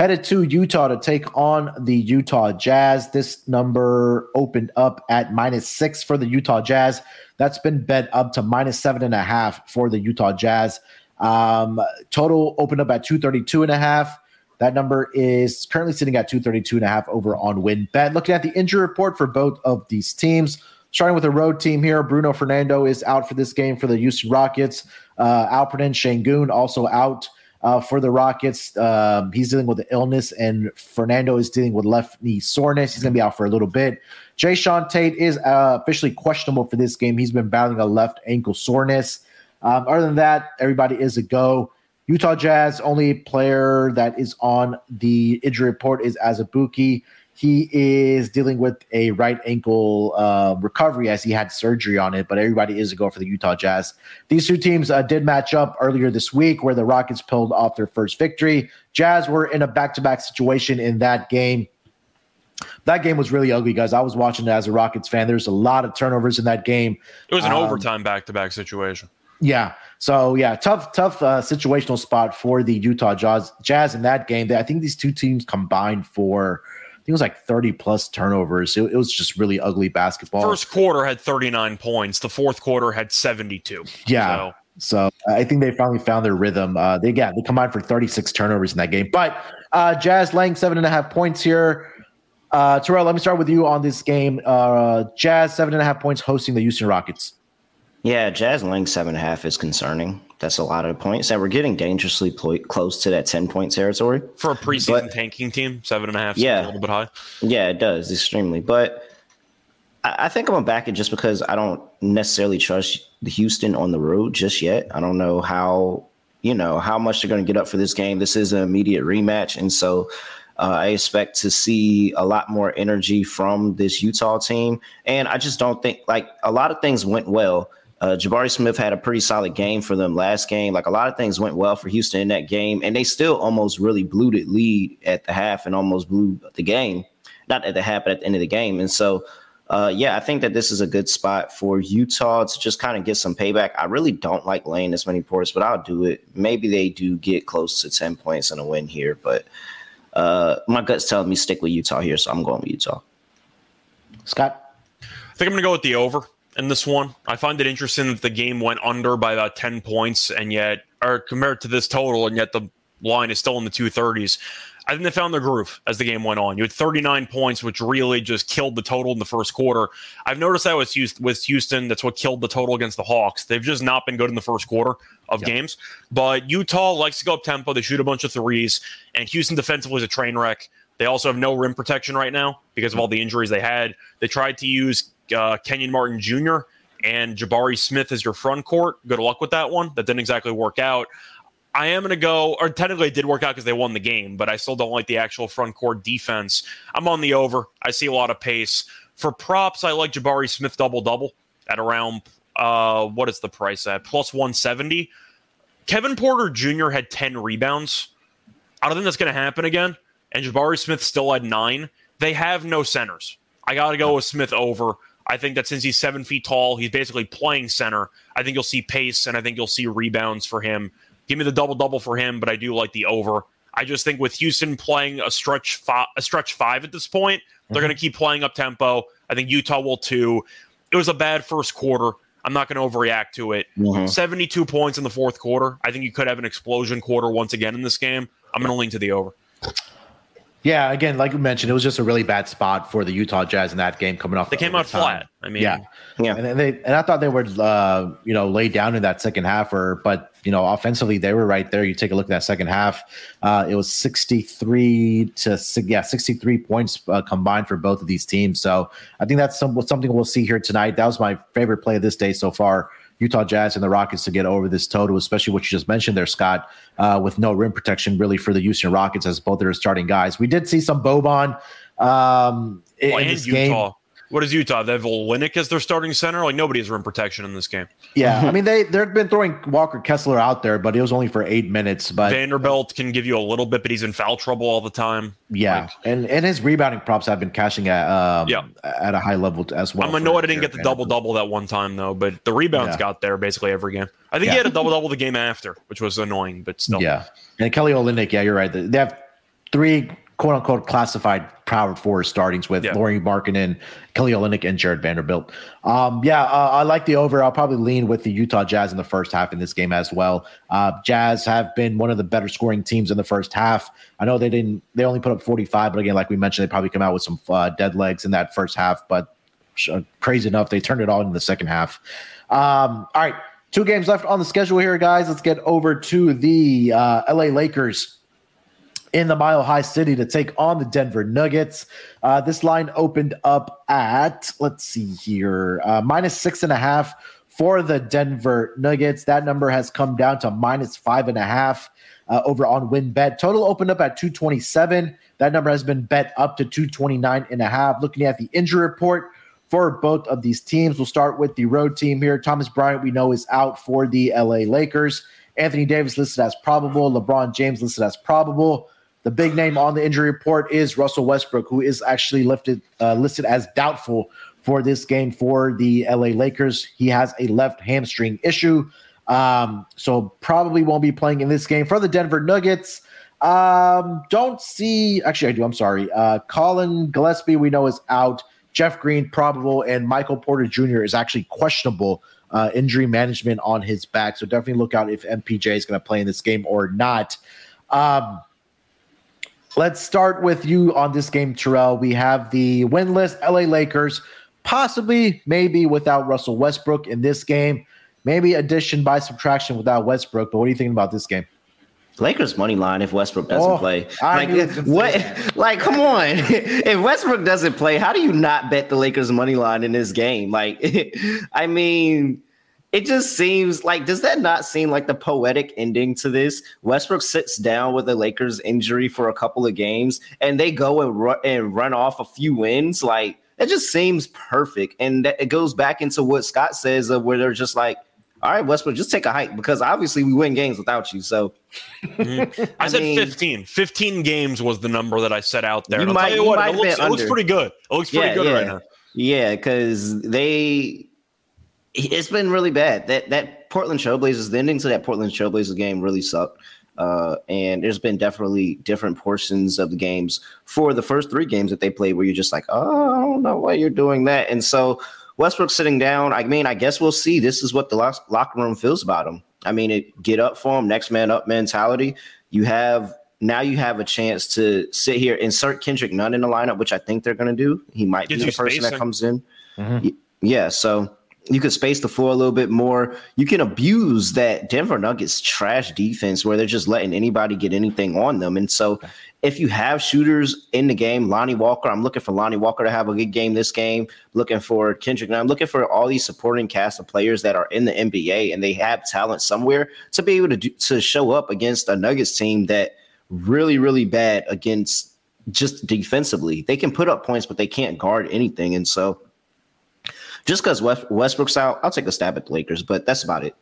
headed to Utah to take on the Utah Jazz. This number opened up at minus six for the Utah Jazz. That's been bet up to minus seven and a half for the Utah Jazz. Um, total opened up at 232 and a half. That number is currently sitting at 232 and a half over on WynnBET. Looking at the injury report for both of these teams, starting with the road team here, Bruno Fernando is out for this game for the Houston Rockets. Uh, Alperen Sengun also out uh, for the Rockets. Um, he's dealing with the illness, and Fernando is dealing with left knee soreness. He's going to be out for a little bit. Jae'Sean Tate is uh, officially questionable for this game. He's been battling a left ankle soreness. Um, other than that, everybody is a go. Utah Jazz only player that is on the injury report is Azubuike. He is dealing with a right ankle uh, recovery as he had surgery on it, but everybody is a go for the Utah Jazz. These two teams uh, did match up earlier this week where the Rockets pulled off their first victory. Jazz were in a back to back situation in that game. That game was really ugly, guys. I was watching it as a Rockets fan. There's a lot of turnovers in that game. It was an Um, overtime back to back situation. Yeah. So yeah, tough, tough uh, situational spot for the Utah Jazz. Jazz in that game. I think these two teams combined for, it was like thirty plus turnovers. It, it was just really ugly basketball. First quarter had 39 points. The fourth quarter had 72. yeah. So, So I think they finally found their rhythm. Uh, they yeah, they combined for 36 turnovers in that game. But uh, Jazz laying seven and a half points here. Uh, Terrell, let me start with you on this game. Uh, Jazz seven and a half points hosting the Houston Rockets. Yeah, Jazz laying seven and a half is concerning. That's a lot of points, and we're getting dangerously pl- close to that ten point territory. for a preseason But- tanking team, seven and a half Yeah. a little bit high. Yeah, it does extremely. But I, I think I'm gonna back it just because I don't necessarily trust the Houston on the road just yet. I don't know how you know how much they're gonna get up for this game. This is an immediate rematch, and so uh, I expect to see a lot more energy from this Utah team. And I just don't think like a lot of things went well. Uh, Jabari Smith had a pretty solid game for them last game. Like a lot of things went well for Houston in that game, and they still almost really blew the lead at the half and almost blew the game. Not at the half, but at the end of the game. And so, uh, yeah, I think that this is a good spot for Utah to just kind of get some payback. I really don't like laying this many points, but I'll do it. Maybe they do get close to 10 points and a win here, but uh, my gut's telling me stick with Utah here, so I'm going with Utah. Scott. I think I'm going to go with the over in this one. I find it interesting that the game went under by about 10 points, and yet, or compared to this total, and yet the line is still in the 230s. I think they found their groove as the game went on. You had 39 points, which really just killed the total in the first quarter. I've noticed that with Houston, with Houston that's what killed the total against the Hawks. They've just not been good in the first quarter of yep. games. But Utah likes to go up tempo. They shoot a bunch of threes, and Houston defensively is a train wreck. They also have no rim protection right now because of all the injuries they had. They tried to use uh, Kenyon Martin Jr. and Jabari Smith as your front court. Good luck with that one. That didn't exactly work out. I am going to go, or technically it did work out because they won the game, but I still don't like the actual front court defense. I'm on the over. I see a lot of pace. For props, I like Jabari Smith double double at around, uh, what is the price at? Plus 170. Kevin Porter Jr. had 10 rebounds. I don't think that's going to happen again. And Jabari Smith still had nine. They have no centers. I got to go with Smith over. I think that since he's seven feet tall, he's basically playing center. I think you'll see pace and I think you'll see rebounds for him. Give me the double double for him, but I do like the over. I just think with Houston playing a stretch five, a stretch five at this point, mm-hmm. they're going to keep playing up tempo. I think Utah will too. It was a bad first quarter. I'm not going to overreact to it. Mm-hmm. 72 points in the fourth quarter. I think you could have an explosion quarter once again in this game. I'm going to lean to the over. Yeah, again, like you mentioned, it was just a really bad spot for the Utah Jazz in that game coming off. They came out flat. I mean, yeah, yeah, and they and I thought they were, uh, you know, laid down in that second half, or but you know, offensively they were right there. You take a look at that second half; uh, it was sixty-three to yeah, sixty-three points uh, combined for both of these teams. So I think that's some, something we'll see here tonight. That was my favorite play of this day so far. Utah Jazz and the Rockets to get over this total, especially what you just mentioned there, Scott, uh, with no rim protection really for the Houston Rockets as both their starting guys. We did see some Boban um, in, well, in this Utah. game. What is Utah? They have Olynyk as their starting center. Like nobody has rim protection in this game. Yeah, I mean they they've been throwing Walker Kessler out there, but it was only for eight minutes. But Vanderbilt can give you a little bit, but he's in foul trouble all the time. Yeah, like, and and his rebounding props have been cashing at um, yeah. at a high level as well. I'm annoyed I didn't get the double double that one time though, but the rebounds yeah. got there basically every game. I think yeah. he had a double double the game after, which was annoying, but still. Yeah, and Kelly Olynyk, yeah, you're right. They have three quote unquote classified power forward startings with yeah. Lauri Markkanen, Kelly Olynyk, and Jared Vanderbilt. Um, yeah, uh, I like the over. I'll probably lean with the Utah Jazz in the first half in this game as well. Uh, Jazz have been one of the better scoring teams in the first half. I know they didn't, they only put up 45, but again, like we mentioned, they probably come out with some uh, dead legs in that first half, but uh, crazy enough, they turned it on in the second half. Um, all right. Two games left on the schedule here, guys. Let's get over to the uh, LA Lakers in the Mile High City to take on the Denver Nuggets. Uh, this line opened up at, let's see here, uh, minus six and a half for the Denver Nuggets. That number has come down to minus five and a half uh, over on WynnBET. Total opened up at 227. That number has been bet up to 229 and a half. Looking at the injury report for both of these teams, we'll start with the road team here. Thomas Bryant, we know, is out for the LA Lakers. Anthony Davis listed as probable. LeBron James listed as probable. The big name on the injury report is Russell Westbrook, who is actually lifted uh, listed as doubtful for this game for the LA Lakers. He has a left hamstring issue, um, so probably won't be playing in this game for the Denver Nuggets. Um, don't see. Actually, I do. I'm sorry. Uh, Collin Gillespie, we know is out. Jeff Green probable, and Michael Porter Jr. is actually questionable. Uh, injury management on his back, so definitely look out if MPJ is going to play in this game or not. Um, Let's start with you on this game, Terrell. We have the winless LA Lakers, possibly, maybe without Russell Westbrook in this game. Maybe addition by subtraction without Westbrook. But what are you thinking about this game? Lakers money line if Westbrook doesn't oh, play. Like what? Like come on, if Westbrook doesn't play, how do you not bet the Lakers money line in this game? Like, I mean, it just seems like does that not seem like the poetic ending to this? Westbrook sits down with the Lakers injury for a couple of games, and they go and run and run off a few wins. Like it just seems perfect, and that, it goes back into what Scott says of where they're just like, "All right, Westbrook, just take a hike because obviously we win games without you." So mm-hmm. I, I, said mean, 15. 15 games was the number that I set out there. You might, you what, it, looks, it looks, pretty good. It looks pretty yeah, good yeah. right now. Yeah, because they it's been really bad. That that Portland Trailblazers, the ending to that Portland Trailblazers game really sucked. Uh, and there's been definitely different portions of the games for the first three games that they played where you're just like, oh, I don't know why you're doing that. And so Westbrook sitting down, I mean, I guess we'll see. This is what the locker room feels about him. I mean, it get up for him, next man up mentality. You have now you have a chance to sit here, insert Kendrick Nunn in the lineup, which I think they're going to do. He might Gives be the person spacing. that comes in. Mm-hmm. Yeah, so you could space the floor a little bit more. You can abuse that Denver Nuggets trash defense where they're just letting anybody get anything on them. And so if you have shooters in the game, Lonnie Walker, I'm looking for Lonnie Walker to have a good game this game. Looking for Kendrick. I'm looking for all these supporting cast of players that are in the NBA and they have talent somewhere to be able to do, to show up against a Nuggets team that really, really bad against just defensively. They can put up points, but they can't guard anything. And so just because Westbrook's out, I'll take a stab at the Lakers, but that's about it.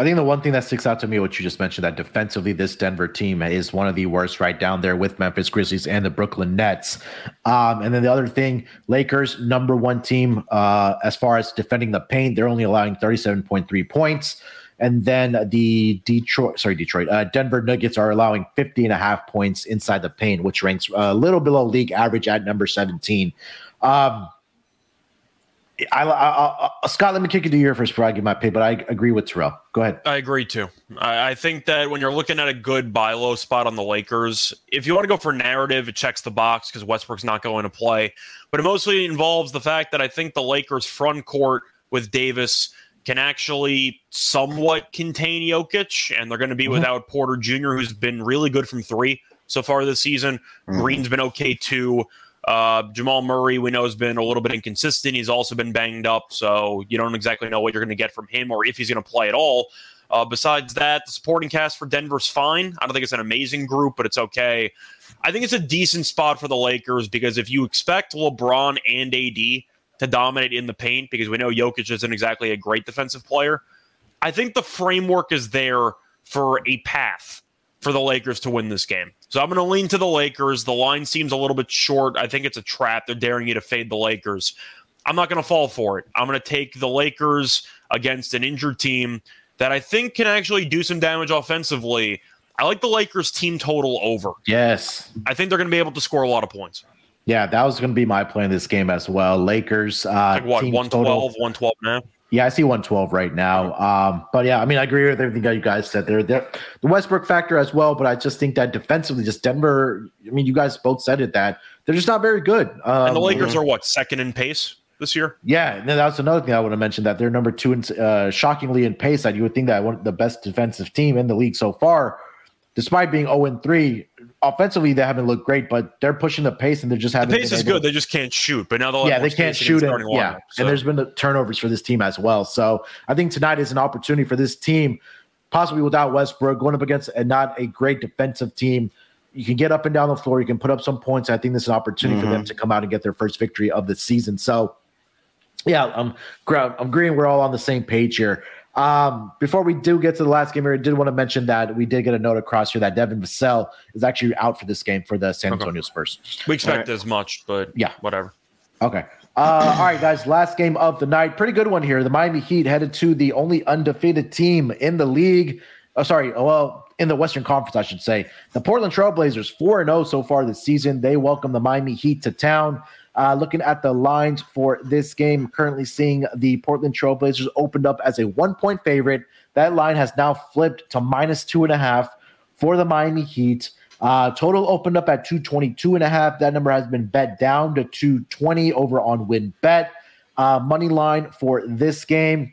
I think the one thing that sticks out to me, what you just mentioned, that defensively, this Denver team is one of the worst right down there with Memphis Grizzlies and the Brooklyn Nets. Um, and then the other thing, Lakers, number one team uh, as far as defending the paint, they're only allowing 37.3 points. And then the Detroit, sorry, Detroit, uh, Denver Nuggets are allowing 50 and a half points inside the paint, which ranks a little below league average at number 17. Um, I, I, I, Scott, let me kick it to your first before I give my pick, but I agree with Terrell. Go ahead. I agree too. I, I, think that when you're looking at a good buy low spot on the Lakers, if you want to go for narrative, it checks the box because Westbrook's not going to play. But it mostly involves the fact that I think the Lakers front court with Davis can actually somewhat contain Jokic, and they're going to be mm-hmm. without Porter Jr., who's been really good from three so far this season. Mm-hmm. Green's been okay too. Uh, Jamal Murray, we know, has been a little bit inconsistent. He's also been banged up, so you don't exactly know what you're going to get from him or if he's going to play at all. Uh, besides that, the supporting cast for Denver's fine. I don't think it's an amazing group, but it's okay. I think it's a decent spot for the Lakers because if you expect LeBron and AD to dominate in the paint, because we know Jokic isn't exactly a great defensive player, I think the framework is there for a path for the Lakers to win this game. So I'm going to lean to the Lakers. The line seems a little bit short. I think it's a trap. They're daring you to fade the Lakers. I'm not going to fall for it. I'm going to take the Lakers against an injured team that I think can actually do some damage offensively. I like the Lakers team total over. Yes. I think they're going to be able to score a lot of points. Yeah, that was going to be my play in this game as well. Lakers, uh, like what, 112, 112 now? Yeah, I see 112 right now. Um, but yeah, I mean, I agree with everything that you guys said there. The Westbrook factor as well, but I just think that defensively, just Denver. I mean, you guys both said it that they're just not very good. Um, and the Lakers are what second in pace this year? Yeah, and that's another thing I want to mention that they're number two in uh, shockingly in pace. That you would think that one the best defensive team in the league so far, despite being 0 3, offensively they haven't looked great, but they're pushing the pace and they're just having the pace is good. To, they just can't shoot. But now they'll yeah they can't shoot and, yeah, so. and there's been the turnovers for this team as well. So I think tonight is an opportunity for this team, possibly without Westbrook going up against a not a great defensive team. You can get up and down the floor. You can put up some points. I think this is an opportunity mm-hmm. for them mm-hmm. to come out and get their first victory of the season. So, yeah, I'm I'm agreeing. We're all on the same page here. Um, before we do get to the last game, I did want to mention that we did get a note across here that Devin Vassell is actually out for this game for the San Antonio okay. Spurs. We expect right. as much, but yeah, whatever. Okay. Uh, all right, guys. Last game of the night. Pretty good one here. The Miami Heat headed to the only undefeated team in the league. Oh, sorry. Oh, well, in the Western Conference, I should say. The Portland Trailblazers, 4 0 so far this season. They welcome the Miami Heat to town. Uh, looking at the lines for this game, currently seeing the Portland Trailblazers opened up as a one point favorite. That line has now flipped to minus two and a half for the Miami Heat. Uh, total opened up at 222 and a half. That number has been bet down to 220 over on WynnBET. Uh, money line for this game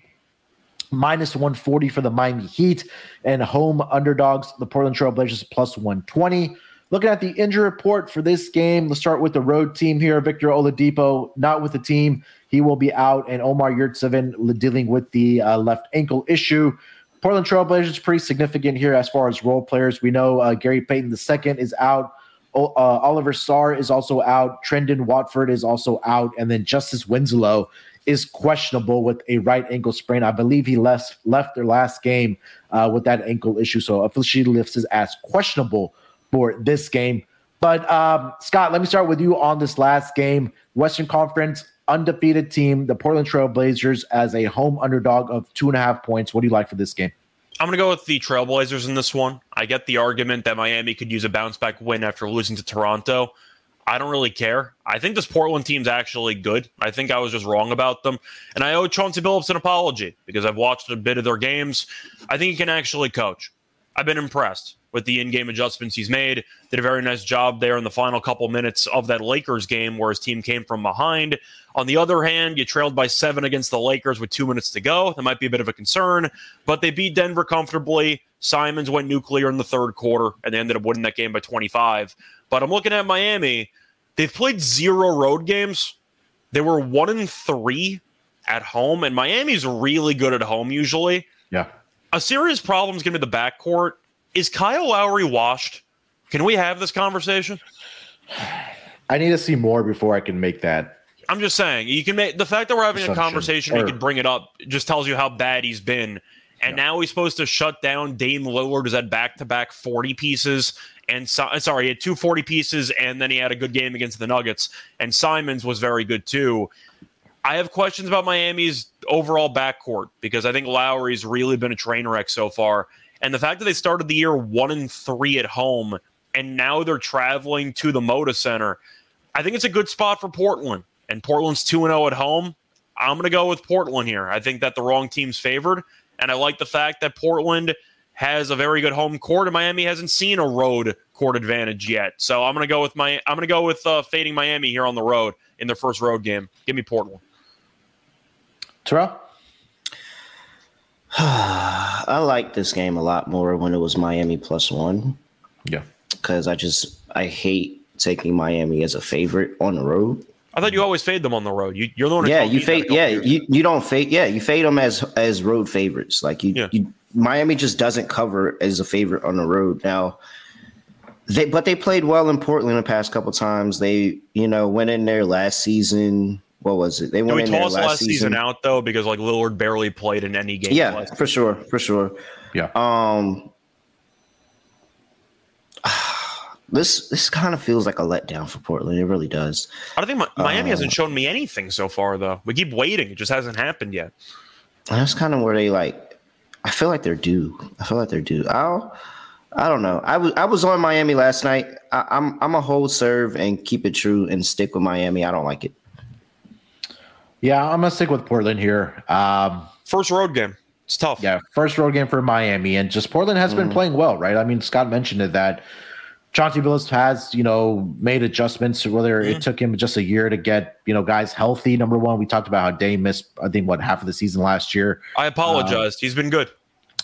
minus 140 for the Miami Heat and home underdogs, the Portland Trailblazers plus 120. Looking at the injury report for this game, let's start with the road team here. Victor Oladipo not with the team; he will be out, and Omar Yurtseven dealing with the uh, left ankle issue. Portland Trailblazers pretty significant here as far as role players. We know uh, Gary Payton II is out. O- uh, Olivier Sarr is also out. Trendon Watford is also out, and then Justice Winslow is questionable with a right ankle sprain. I believe he left left their last game uh, with that ankle issue, so officially lifts his ass questionable for this game. But um, Scott, let me start with you on this last game. Western Conference undefeated team, the Portland Trail Blazers, as a home underdog of two and a half points. What do you like for this game? I'm going to go with the Trailblazers in this one. I get the argument that Miami could use a bounce back win after losing to Toronto. I don't really care. I think this Portland team's actually good. I think I was just wrong about them. And I owe Chauncey Billups an apology because I've watched a bit of their games. I think he can actually coach. I've been impressed with the in-game adjustments he's made. Did a very nice job there in the final couple minutes of that Lakers game where his team came from behind. On the other hand, you trailed by seven against the Lakers with two minutes to go. That might be a bit of a concern, but they beat Denver comfortably. Simons went nuclear in the third quarter, and they ended up winning that game by 25. But I'm looking at Miami. They've played zero road games. They were one in three at home, and Miami's really good at home usually. Yeah. A serious problem is going to be the backcourt. Is Kyle Lowry washed? Can we have this conversation? I need to see more before I can make that. I'm just saying you can make the fact that we're having a conversation, we can bring it up, just tells you how bad he's been. And now he's supposed to shut down Dame Lillard, who's had back to back 40 pieces. And so, sorry, he had two 40 pieces, and then he had a good game against the Nuggets. And Simons was very good too. I have questions about Miami's overall backcourt because I think Lowry's really been a train wreck so far. And the fact that they started the year one and three at home, and now they're traveling to the Moda Center, I think it's a good spot for Portland. And Portland's 2 0 at home. I'm going to go with Portland here. I think that the wrong team's favored. And I like the fact that Portland has a very good home court, and Miami hasn't seen a road court advantage yet. So I'm going to go with my I'm going to go with uh, fading Miami here on the road in their first road game. Give me Portland. Terrell? I like this game a lot more when it was Miami plus one Yeah. because I just I hate taking Miami as a favorite on the road. I thought you always fade them on the road. You, you're the one. Yeah, you me that a fade. Yeah, years you, you don't fade. Yeah, you fade them as as road favorites. Like you, Yeah. you Miami just doesn't cover as a favorite on the road now. They but they played well in Portland the past couple times. They you know went in there last season. What was it? They Can went we in toss last, last season out though because like Lillard barely played in any game. Yeah, last- for sure, for sure. Yeah. Um, this this kind of feels like a letdown for Portland. It really does. I don't think Miami Uh, hasn't shown me anything so far though. We keep waiting; it just hasn't happened yet. That's kind of where they like. I feel like they're due. I feel like they're due. I'll. I don't know. I was I was on Miami last night. I, I'm I'm a hold serve and keep it true and stick with Miami. I don't like it. Yeah, I'm gonna stick with Portland here. Um, First road game, it's tough. yeah, first road game for Miami, and just Portland has been playing well, right? I mean, Scott mentioned it that Chauncey Billups has, you know, made adjustments. Whether it took him just a year to get, you know, guys healthy. Number one, we talked about how Dame missed, I think, what half of the season last year. I apologized. He's been good.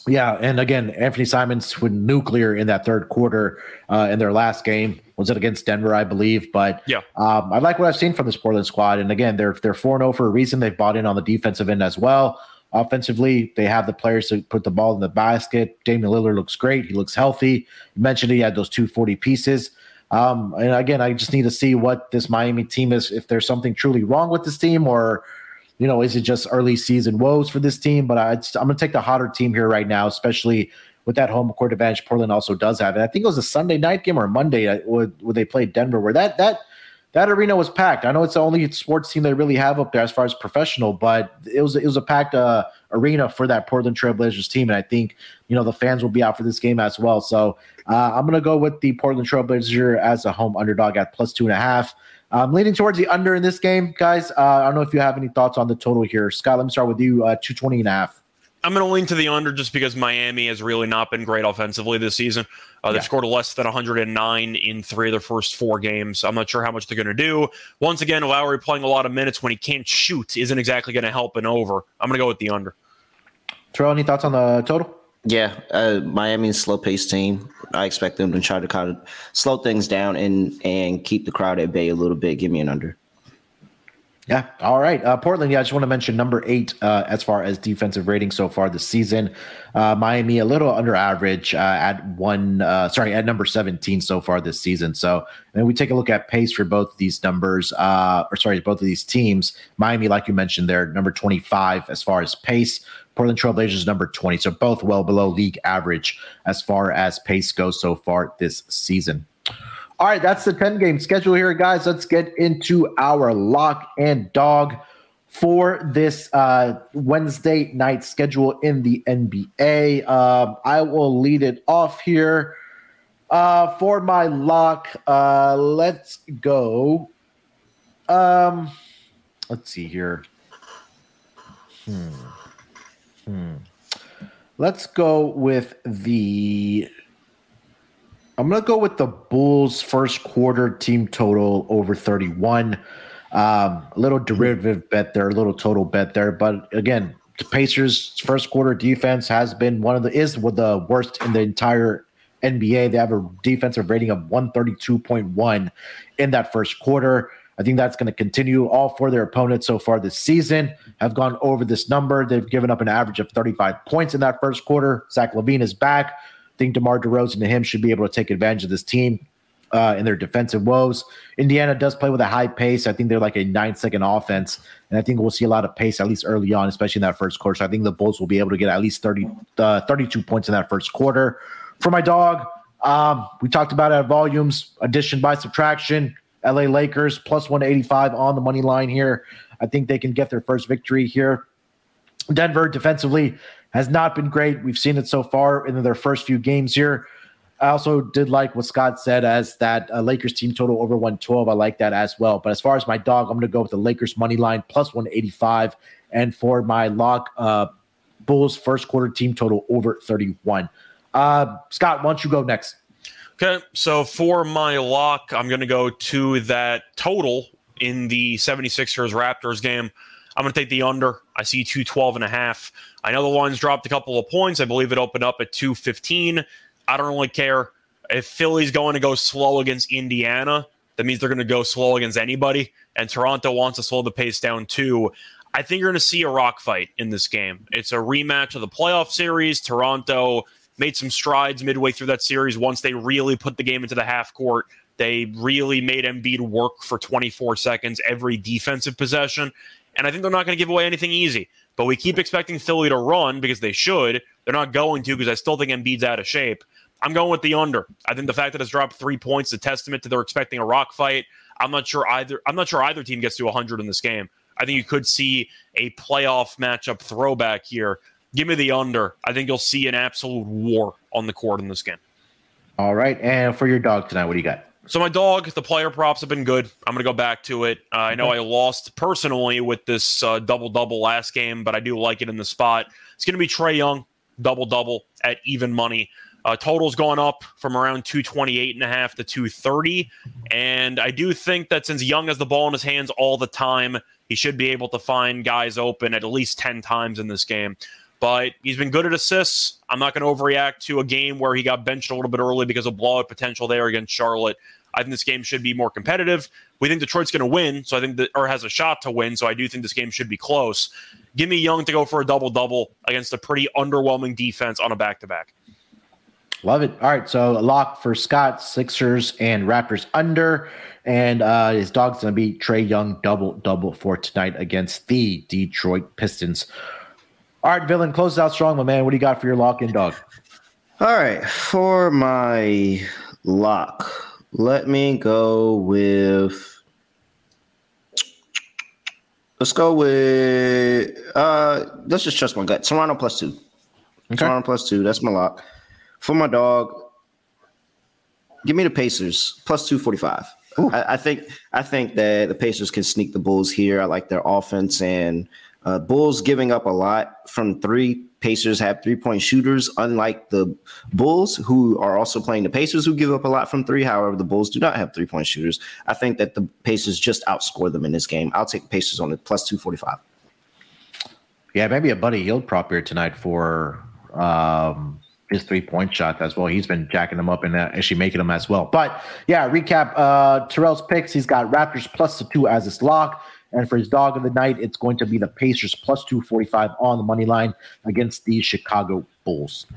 Yeah, and again, Anthony Simons went nuclear in that third quarter uh, in their last game. Was it against Denver, I believe? But Yeah. um, I like what I've seen from this Portland squad. And again, they're they're four zero for a reason. They've bought in on the defensive end as well. Offensively, they have the players to put the ball in the basket. Damian Lillard looks great. He looks healthy. You mentioned he had those two forty pieces. Um, and again, I just need to see what this Miami team is. If there's something truly wrong with this team, or you know, is it just early season woes for this team? But I, I'm going to take the hotter team here right now, especially with that home court advantage Portland also does have. And I think it was a Sunday night game or Monday where they played Denver, where that that that arena was packed. I know it's the only sports team they really have up there as far as professional, but it was it was a packed uh, arena for that Portland Trailblazers team, and I think you know the fans will be out for this game as well. So uh, I'm going to go with the Portland Trailblazers as a home underdog at plus two and a half. I'm leaning towards the under in this game, guys. Uh, I don't know if you have any thoughts on the total here. Scott, let me start with you. Uh, 220 and a half. I'm going to lean to the under just because Miami has really not been great offensively this season. Uh, they've Yeah. scored less than 109 in three of their first four games. I'm not sure how much they're going to do. Once again, Lowry playing a lot of minutes when he can't shoot isn't exactly going to help an over. I'm going to go with the under. Terrell, any thoughts on the total? Yeah, uh, Miami's slow paced team. I expect them to try to kind of slow things down and and keep the crowd at bay a little bit. Give me an under. Yeah. All right. Uh, Portland. Yeah, I just want to mention number eight uh, as far as defensive rating so far this season. Uh, Miami a little under average uh, at one. Uh, sorry, at number seventeen so far this season. So, and we take a look at pace for both these numbers, uh, or sorry, both of these teams. Miami, like you mentioned, they're number twenty-five as far as pace. Portland Trailblazers number twenty. So both well below league average as far as pace goes so far this season. All right, that's the 10 game schedule here, guys. Let's get into our lock and dog for this uh, Wednesday night schedule in the NBA. Um, I will lead it off here. Uh, for my lock, uh, let's go. Um, let's see here. Hmm. Hmm. Let's go with the. I'm going to go with the Bulls' first quarter team total over 31. Um, a little derivative bet there, a little total bet there. But again, the Pacers' first quarter defense has been one of the is of the worst in the entire NBA. They have a defensive rating of 132.1 in that first quarter. I think that's going to continue. All four of their opponents so far this season have gone over this number. They've given up an average of 35 points in that first quarter. Zach LaVine is back. I think DeMar DeRozan and him should be able to take advantage of this team uh, in their defensive woes. Indiana does play with a high pace. I think they're like a nine second offense. And I think we'll see a lot of pace, at least early on, especially in that first quarter. So I think the Bulls will be able to get at least 30, uh, 32 points in that first quarter. For my dog, um, we talked about it at volumes, addition by subtraction. LA Lakers plus 185 on the money line here. I think they can get their first victory here. Denver defensively has not been great. We've seen it so far in their first few games here. I also did like what Scott said as that uh, Lakers team total over 112. I like that as well. But as far as my dog, I'm going to go with the Lakers money line plus 185. And for my lock, uh, Bulls first quarter team total over 31. Uh, Scott, why don't you go next? Okay, so for my lock, I'm going to go to that total in the 76ers Raptors game. I'm going to take the under. I see 212 and a half. I know the line's dropped a couple of points. I believe it opened up at 215. I don't really care. If Philly's going to go slow against Indiana, that means they're going to go slow against anybody. And Toronto wants to slow the pace down too. I think you're going to see a rock fight in this game. It's a rematch of the playoff series. Toronto made some strides midway through that series once they really put the game into the half court. They really made Embiid work for 24 seconds every defensive possession. And I think they're not going to give away anything easy. But we keep expecting Philly to run because they should. They're not going to because I still think Embiid's out of shape. I'm going with the under. I think the fact that it's dropped three points is a testament to they're expecting a rock fight. I'm not sure either. I'm not sure either team gets to 100 in this game. I think you could see a playoff matchup throwback here. Give me the under. I think you'll see an absolute war on the court in this game. All right, and for your dog tonight, what do you got? So my dog, the player props have been good. I'm going to go back to it. Uh, I know I lost personally with this uh, double double last game, but I do like it in the spot. It's going to be Trae Young double double at even money. Uh, total's gone up from around 228 and a half to 230. And I do think that since Young has the ball in his hands all the time, he should be able to find guys open at, at least 10 times in this game. But he's been good at assists. I'm not going to overreact to a game where he got benched a little bit early because of blowout potential there against Charlotte. I think this game should be more competitive. We think Detroit's going to win, so I think that or has a shot to win. So I do think this game should be close. Give me Young to go for a double double against a pretty underwhelming defense on a back to back. Love it. All right. So a lock for Scott, Sixers and Raptors under. And uh, his dog's going to be Trae Young double double for tonight against the Detroit Pistons. All right, Villain, close out strong, my man. What do you got for your lock in dog? All right. For my lock, let me go with. Let's go with. uh Let's just trust my gut. Toronto plus two. Okay. Toronto plus two. That's my lock. For my dog, give me the Pacers plus two forty five. I, I, think I think that the Pacers can sneak the Bulls here. I like their offense and uh, Bulls giving up a lot from three. Pacers have three point shooters, unlike the Bulls, who are also playing the Pacers, who give up a lot from three. However, the Bulls do not have three point shooters. I think that the Pacers just outscore them in this game. I'll take the Pacers on the plus 245. Yeah, maybe a Buddy Hield prop here tonight for um, his three point shot as well. He's been jacking them up and actually making them as well. But yeah, recap uh, Terrell's picks. He's got Raptors plus the two as his lock. And for his dog of the night, it's going to be the Pacers plus 245 on the money line against the Chicago Bulls.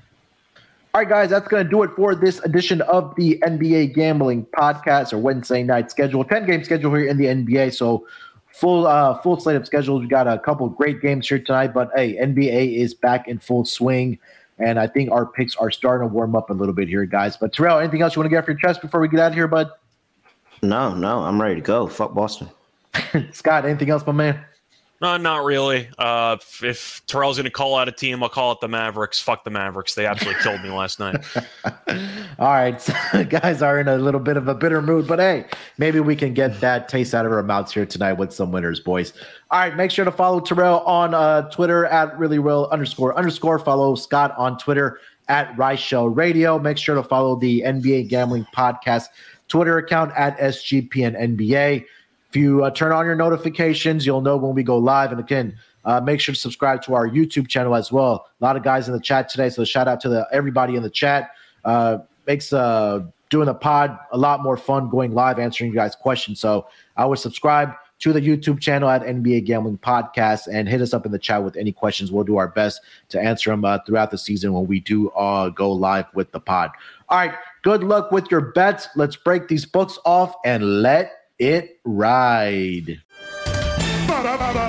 All right, guys, that's going to do it for this edition of the NBA Gambling Podcast or Wednesday night schedule. 10 game schedule here in the NBA. So full uh, full slate of schedules. We got a couple great games here tonight, but hey, NBA is back in full swing. And I think our picks are starting to warm up a little bit here, guys. But Terrell, anything else you want to get off your chest before we get out of here, bud? No, no, I'm ready to go. Fuck Boston. Scott, anything else, my man? No, not really. Uh, if, Terrell's going to call out a team, I'll call it the Mavericks. Fuck the Mavericks. They absolutely killed me last night. All right. So guys are in a little bit of a bitter mood, but hey, maybe we can get that taste out of our mouths here tonight with some winners, boys. All right. Make sure to follow Terrell on uh, Twitter at really real underscore underscore. Follow Scott on Twitter at Rice Radio. Make sure to follow the NBA Gambling Podcast Twitter account at SGPN NBA. If you uh, turn on your notifications, you'll know when we go live. And again, uh, make sure to subscribe to our YouTube channel as well. A lot of guys in the chat today, so shout out to the everybody in the chat. Uh, makes uh, doing the pod a lot more fun going live, answering you guys' questions. So I would subscribe to the YouTube channel at NBA Gambling Podcast and hit us up in the chat with any questions. We'll do our best to answer them uh, throughout the season when we do uh, go live with the pod. All right, good luck with your bets. Let's break these books off and let it ride. Basket